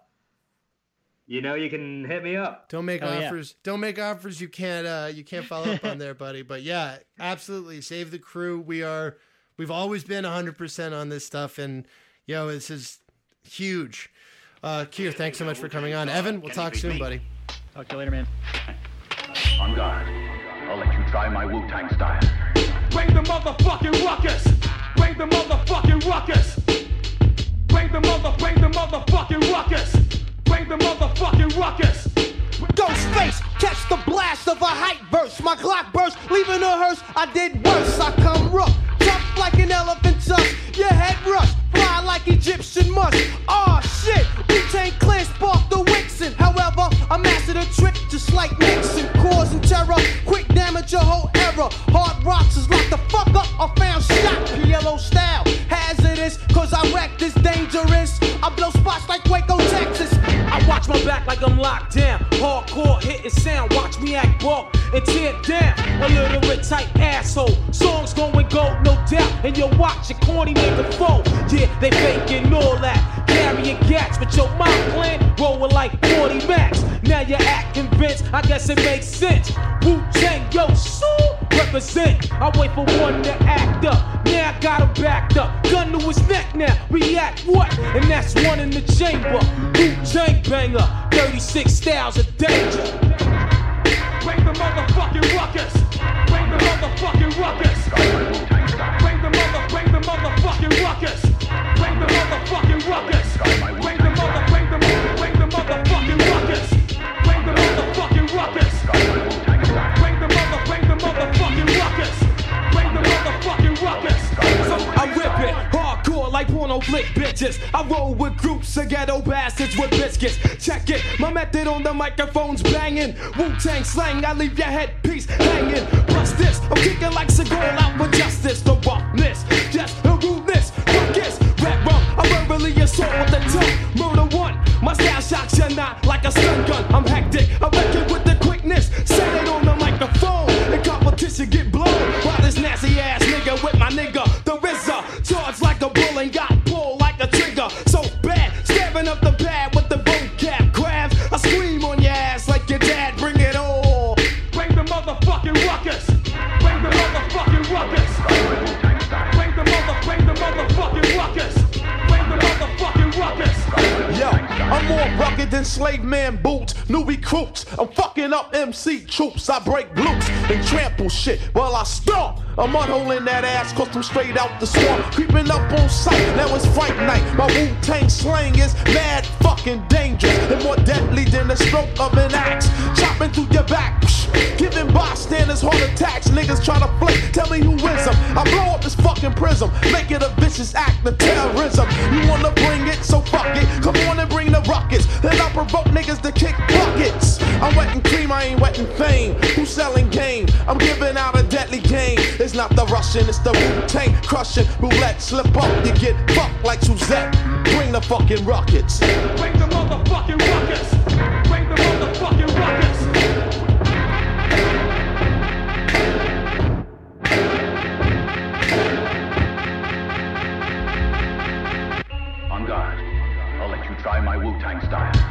you know you can hit me up. Don't make Hell yeah. offers. Don't make offers you can't uh you can't follow up on there, buddy. But yeah, absolutely. Save the crew. We are we've always been 100% on this stuff and yo, this is huge. Uh Keir, thanks so much for coming on. Evan, we'll talk soon, buddy. Talk to you later, man. On guard. I'll let you try my Wu-Tang style. Bring the motherfucking ruckus. Bring the motherfucking ruckus. Bring the mother, bring the motherfucking ruckus. Bring the motherfucking ruckus. Ghostface, catch the blast of a hype verse. My Glock burst, leaving a hearse. I did worse. I come rough, tough like an elephant tusk. Your head rush, fly like Egyptian musk. Aw shit, Wu-Tang Clan sparked the However, I mastered a trick just like Nixon, causing terror. Quick damage your whole era. Hard rocks is locked the fuck up. I found shot, PLO style. Hazardous, cause I wreck this dangerous. I blow spots like Waco, Texas. I watch my back like I'm locked down. Hardcore hitting sound, watch me act bulk and tear down. A little bit tight asshole. Songs going gold, no doubt. And you watch a corny nigga fold. Yeah, they faking all that. Carrying gats, but your mind plan rolling like 40 max. Now you act convinced, I guess it makes sense. Wu Tang, yo, so represent. I wait for one to act up. Now I got him backed up. Gun to his neck now. React what? And that's one in the chamber. Wu Tang banger. 36 styles of danger. Bring the motherfucking ruckus. Bring the motherfucking ruckus. Bring the mother, bring the motherfucking ruckus. Bring the motherfucking ruckus. Bring the motherfucking ruckus. Bring the motherfucking ruckus. Bring the mother, bring the motherfucking ruckus. Bring the motherfucking ruckus. I rip it hardcore like porno flick bitches. I roll with groups of ghetto bastards with biscuits. Check it, my method on the microphone's banging. Wu Tang slang, I leave your headpiece hanging. Plus this, I'm kicking like Seagal out for justice. The roughness, yes, the rudeness. Ruckus, rap rum, I verbally assault with the tongue. My style shocks you not like a stun gun. I'm hectic, I reckon with the quickness. Say it on the microphone, the competition get blown. While this nasty ass slave man boots, new recruits. I'm fucking up MC troops. I break glutes and trample shit while I stomp. I'm unholing that ass cause I'm straight out the swamp. Creeping up on sight, now it's fight night. My Wu Tang slang is mad fucking dangerous and more deadly than the stroke of an axe. Chopping through your back, psh, giving bystanders heart attacks. Niggas try to flick, tell me who is them. I blow up this fucking prism, make it a vicious act of terrorism. You wanna bring it, so fuck it. Come on and bring the rockets. Then I provoke niggas to kick buckets. I'm wetting cream, I ain't wetting fame. Who's selling game? I'm giving out a deadly game. It's not the Russian, it's the Wu Tang crushing. Roulette, slip up, you get fucked like Suzette. Bring the fucking rockets. Try my Wu-Tang style.